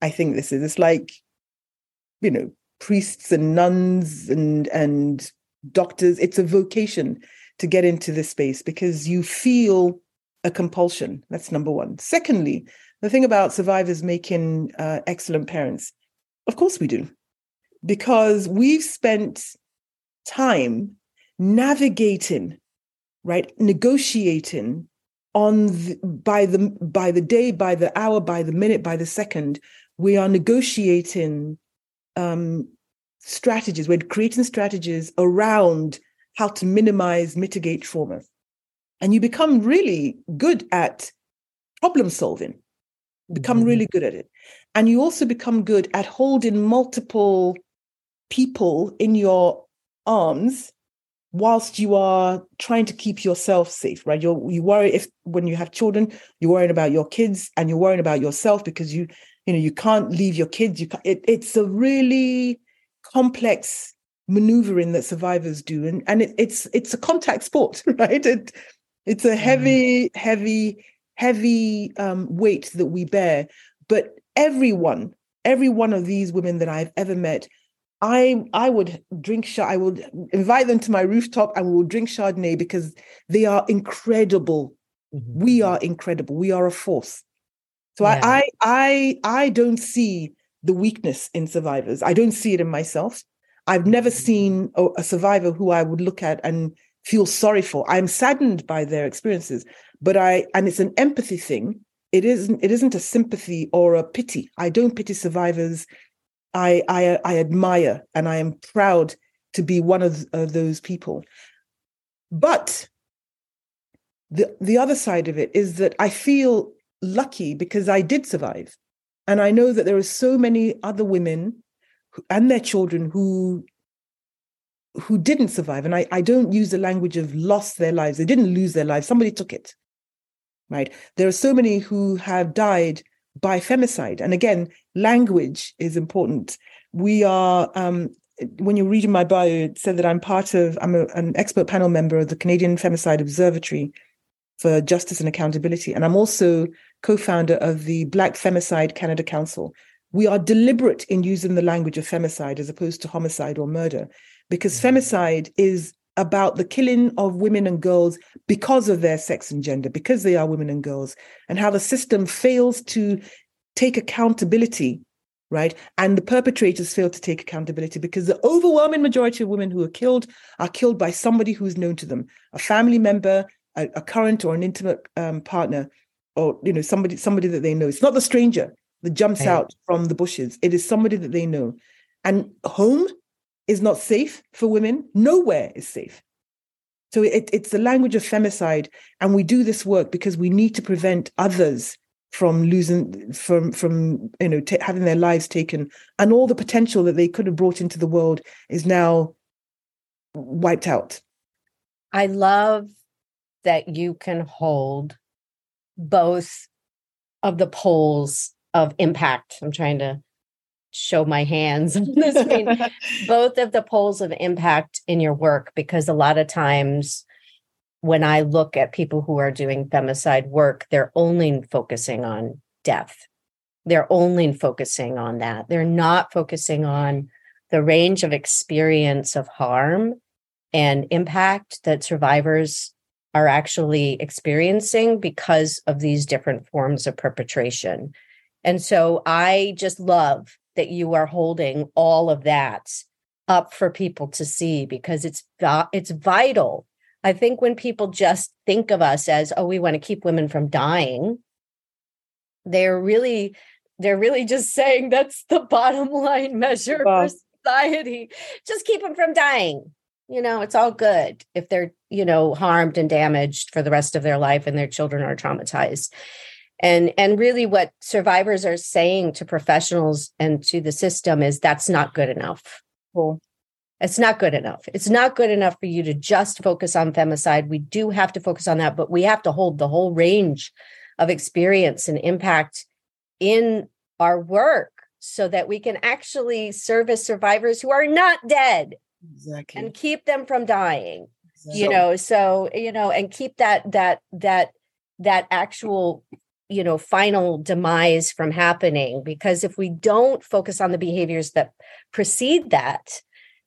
I think this is it's like you know priests and nuns and and doctors it's a vocation to get into this space because you feel a compulsion. That's number one. Secondly, the thing about survivors making uh, excellent parents, of course we do, because we've spent time navigating, right, negotiating on the, by the by the day, by the hour, by the minute, by the second. We are negotiating um, strategies. We're creating strategies around how to minimize, mitigate trauma. And you become really good at problem solving, become mm-hmm. really good at it. And you also become good at holding multiple people in your arms whilst you are trying to keep yourself safe, right? You're, you worry if when you have children, you're worrying about your kids and you're worrying about yourself because you, you know, you can't leave your kids. You can't, it, it's a really complex maneuvering that survivors do and and it, it's it's a contact sport [LAUGHS] right it, it's a mm-hmm. heavy mm. heavy heavy um, weight that we bear but everyone every one of these women that i've ever met i i would drink i would invite them to my rooftop and we will drink chardonnay because they are incredible mm-hmm. we are incredible we are a force so yeah. I, I i i don't see the weakness in survivors i don't see it in myself I've never seen a, a survivor who I would look at and feel sorry for. I'm saddened by their experiences, but I and it's an empathy thing. It isn't it isn't a sympathy or a pity. I don't pity survivors. I I, I admire and I am proud to be one of, of those people. But the the other side of it is that I feel lucky because I did survive. And I know that there are so many other women and their children who who didn't survive. And I, I don't use the language of lost their lives. They didn't lose their lives. Somebody took it right? There are so many who have died by femicide. And again language is important. We are, um, when you're reading my bio, it said that I'm part of, I'm a, an expert panel member of the Canadian Femicide Observatory for Justice and Accountability. And I'm also co founder of the Black Femicide Canada Council. We are deliberate in using the language of femicide as opposed to homicide or murder, because mm-hmm. femicide is about the killing of women and girls because of their sex and gender, because they are women and girls, and how the system fails to take accountability, right? And the perpetrators fail to take accountability because the overwhelming majority of women who are killed are killed by somebody who's known to them, a family member, a, a current or an intimate um, partner, or you know somebody somebody that they know. It's not the stranger that jumps out from the bushes. It is somebody that they know, and home is not safe for women. Nowhere is safe. So it, it's the language of femicide. And we do this work because we need to prevent others from losing, from, from you know, t- having their lives taken. And all the potential that they could have brought into the world is now wiped out. I love that you can hold both of the poles of impact. I'm trying to show my hands [LAUGHS] on the screen. [LAUGHS] Both of the poles of impact in your work, because a lot of times when I look at people who are doing femicide work, they're only focusing on death. They're only focusing on that. They're not focusing on the range of experience of harm and impact that survivors are actually experiencing because of these different forms of perpetration. And so I just love that you are holding all of that up for people to see because it's it's vital. I think when people just think of us as oh we want to keep women from dying they're really they're really just saying that's the [LAUGHS] bottom line measure for society. Just keep them from dying. You know, it's all good if they're, you know, harmed and damaged for the rest of their life and their children are traumatized and and really what survivors are saying to professionals and to the system is that's not good enough. Cool. It's not good enough. It's not good enough for you to just focus on femicide. We do have to focus on that but we have to hold the whole range of experience and impact in our work so that we can actually service survivors who are not dead exactly. and keep them from dying exactly. you know? So you know and keep that that that that actual you know final demise from happening because if we don't focus on the behaviors that precede that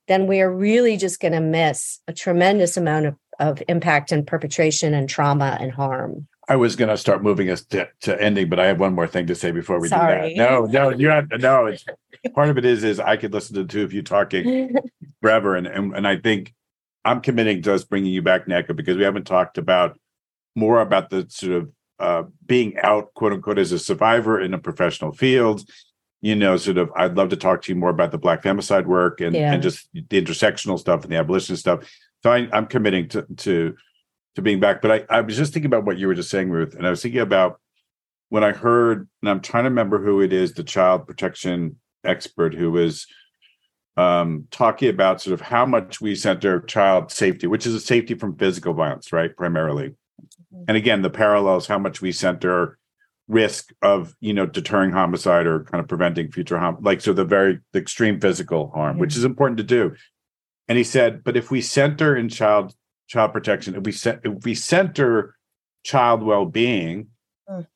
then we are really just going to miss a tremendous amount of, of impact and perpetration and trauma and harm I was going to start moving us to, to, ending, but I have one more thing to say before we Sorry. do that. No, no, you're not. No, it's part of it is is I could listen to the two of you talking [LAUGHS] forever, and and and I think I'm committing to us bringing you back, Nneka, because we haven't talked about more about the sort of uh, being out, quote unquote, as a survivor in a professional field. You know, sort of, I'd love to talk to you more about the Black femicide work and, yeah. and just the intersectional stuff and the abolition stuff. So I, am committing to, to to being back. But I, I was just thinking about what you were just saying, Ruth, and I was thinking about when I heard, and I'm trying to remember who it is, the child protection expert who was um, talking about sort of how much we center child safety, which is a safety from physical violence, right? Primarily. And again the parallels how much we center risk of you know deterring homicide or kind of preventing future harm like so the very the extreme physical harm which is important to do and he said but if we center in child child protection if we set if we center child well-being mm.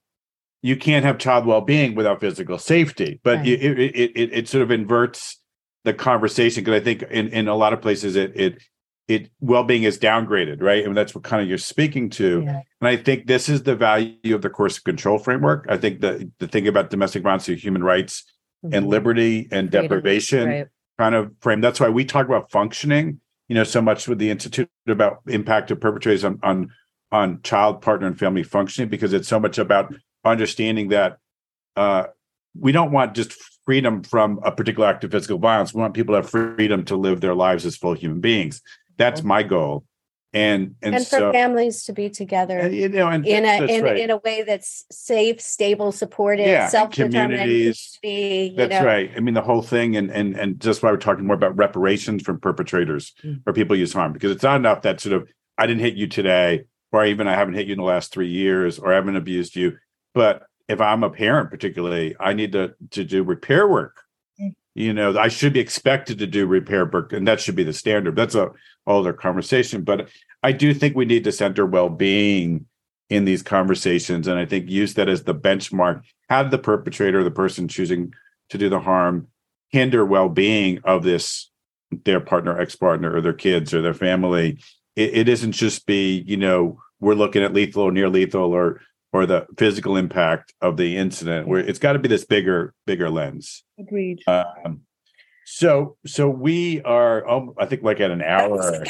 you can't have child well-being without physical safety but right. it, it, it it sort of inverts the conversation because i think in in a lot of places it it it well-being is downgraded right and that's what kind of you're speaking to yeah. and i think this is the value of the coercive control framework i think the the thing about domestic violence human rights mm-hmm. and liberty and Freedom, deprivation right. kind of frame that's why we talk about functioning you know so much with the institute about impact of perpetrators on on on child partner and family functioning because it's so much about understanding that uh, we don't want just freedom from a particular act of physical violence we want people to have freedom to live their lives as full human beings that's my goal. And and, and for so, families to be together, and, you know, and in a in, right. in a way that's safe, stable, supported, yeah, self communities. That's know. right. I mean, the whole thing, and and and just why we're talking more about reparations from perpetrators mm-hmm. or people use harm, because it's not enough that sort of I didn't hit you today, or even I haven't hit you in the last three years, or I haven't abused you. But if I'm a parent, particularly, I need to to do repair work you know, I should be expected to do repair work, and that should be the standard. That's a older conversation, but I do think we need to center well-being in these conversations, and I think use that as the benchmark. Have the perpetrator, the person choosing to do the harm, hinder well-being of this their partner, ex-partner, or their kids or their family. It, it isn't just be, you know, we're looking at lethal or near lethal or or the physical impact of the incident where it's got to be this bigger bigger lens. Agreed. Um, so so we are um, i think like at an hour.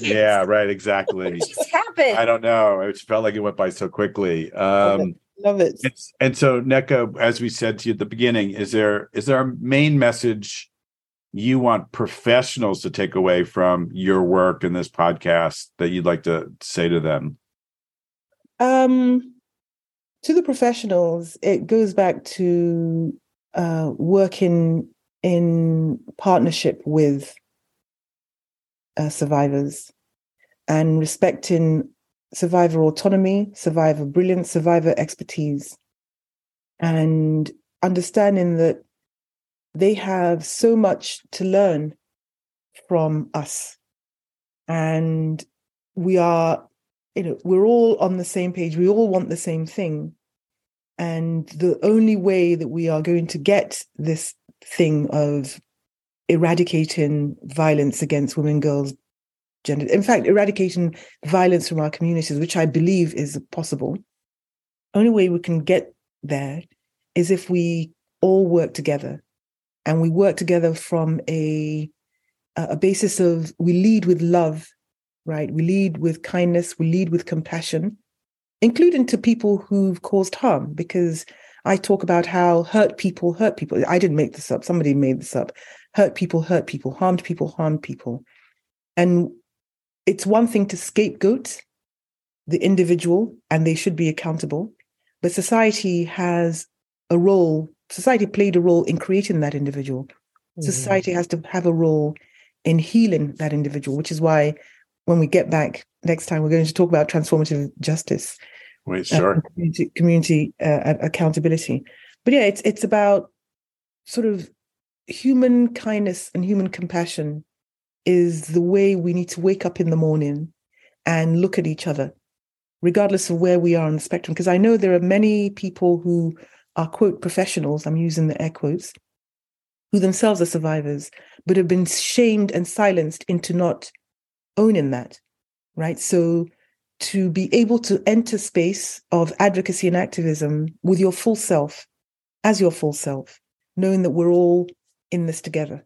yeah right exactly. What just happened? I don't know. It felt like it went by so quickly. Um love it, and, and so Nneka as we said to you at the beginning is there is there a main message you want professionals to take away from your work in this podcast that you'd like to say to them um, to the professionals, it goes back to uh, working in partnership with uh, survivors and respecting survivor autonomy, survivor brilliance, survivor expertise, and understanding that they have so much to learn from us. And we are you know we're all on the same page. We all want the same thing. And the only way that we are going to get this thing of eradicating violence against women girls gender in fact eradicating violence from our communities which i believe is possible only way we can get there is if we all work together. And we work together from a a basis of we lead with love right? We lead with kindness, we lead with compassion, including to people who've caused harm, because I talk about how hurt people hurt people. I didn't make this up, somebody made this up. Hurt people hurt people, harmed people harmed people. And it's one thing to scapegoat the individual, and they should be accountable. But society has a role, society played a role in creating that individual. Mm-hmm. Society has to have a role in healing that individual, which is why when we get back next time, we're going to talk about transformative justice. Wait, uh, sure. Uh, community, community uh, accountability. But yeah, it's it's about sort of human kindness and human compassion is the way we need to wake up in the morning and look at each other, regardless of where we are on the spectrum. Because I know there are many people who are quote professionals. I'm using the air quotes, who themselves are survivors, but have been shamed and silenced into not owning that, right? So to be able to enter space of advocacy and activism with your full self, as your full self, knowing that we're all in this together.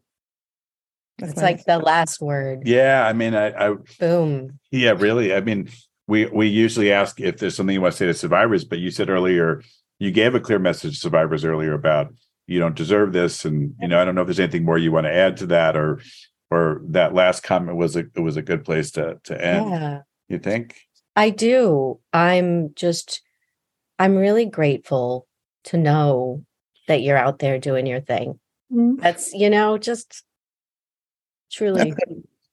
That's it's like the last word. Yeah, I mean, I, I boom. Yeah, really. I mean, we we usually ask if there's something you want to say to survivors, but you said earlier you gave a clear message to survivors earlier about you don't deserve this, and you know, I don't know if there's anything more you want to add to that, or or that last comment was a it was a good place to to end. Yeah. You think? I do. I'm just I'm really grateful to know that you're out there doing your thing. Mm-hmm. That's you know just truly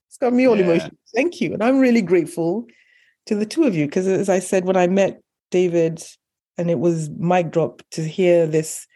it's got me all yeah. emotional. Thank you. And I'm really grateful to the two of you because as I said when I met David and it was mic drop to hear this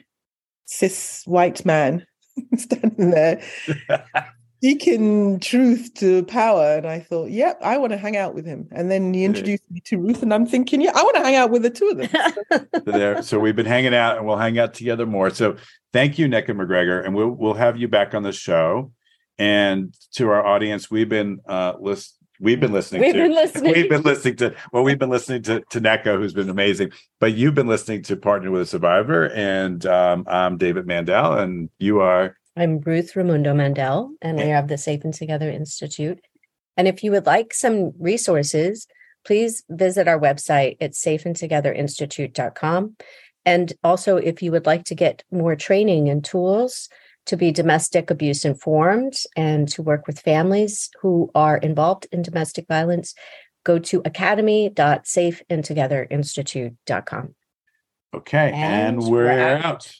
cis white man [LAUGHS] standing there [LAUGHS] speaking truth to power. And I thought, yep, I want to hang out with him. And then he introduced me to Ruth, and I'm thinking, yeah, I want to hang out with the two of them. so, there, so we've been hanging out and we'll hang out together more. So thank you, Nneka MacGregor. And we'll we'll have you back on the show. And to our audience, we've been uh list we've been listening we've to been listening. we've been listening to well, we've been listening to to Nneka, who's been amazing. But you've been listening to Partner with a Survivor, and um, I'm David Mandel, and you are I'm Ruth Reymundo Mandel, and we have the Safe and Together Institute. And if you would like some resources, please visit our website at safeandtogetherinstitute.com. And also, if you would like to get more training and tools to be domestic abuse informed and to work with families who are involved in domestic violence, go to academy.safeandtogetherinstitute.com. Okay, and, and we're, we're out. out.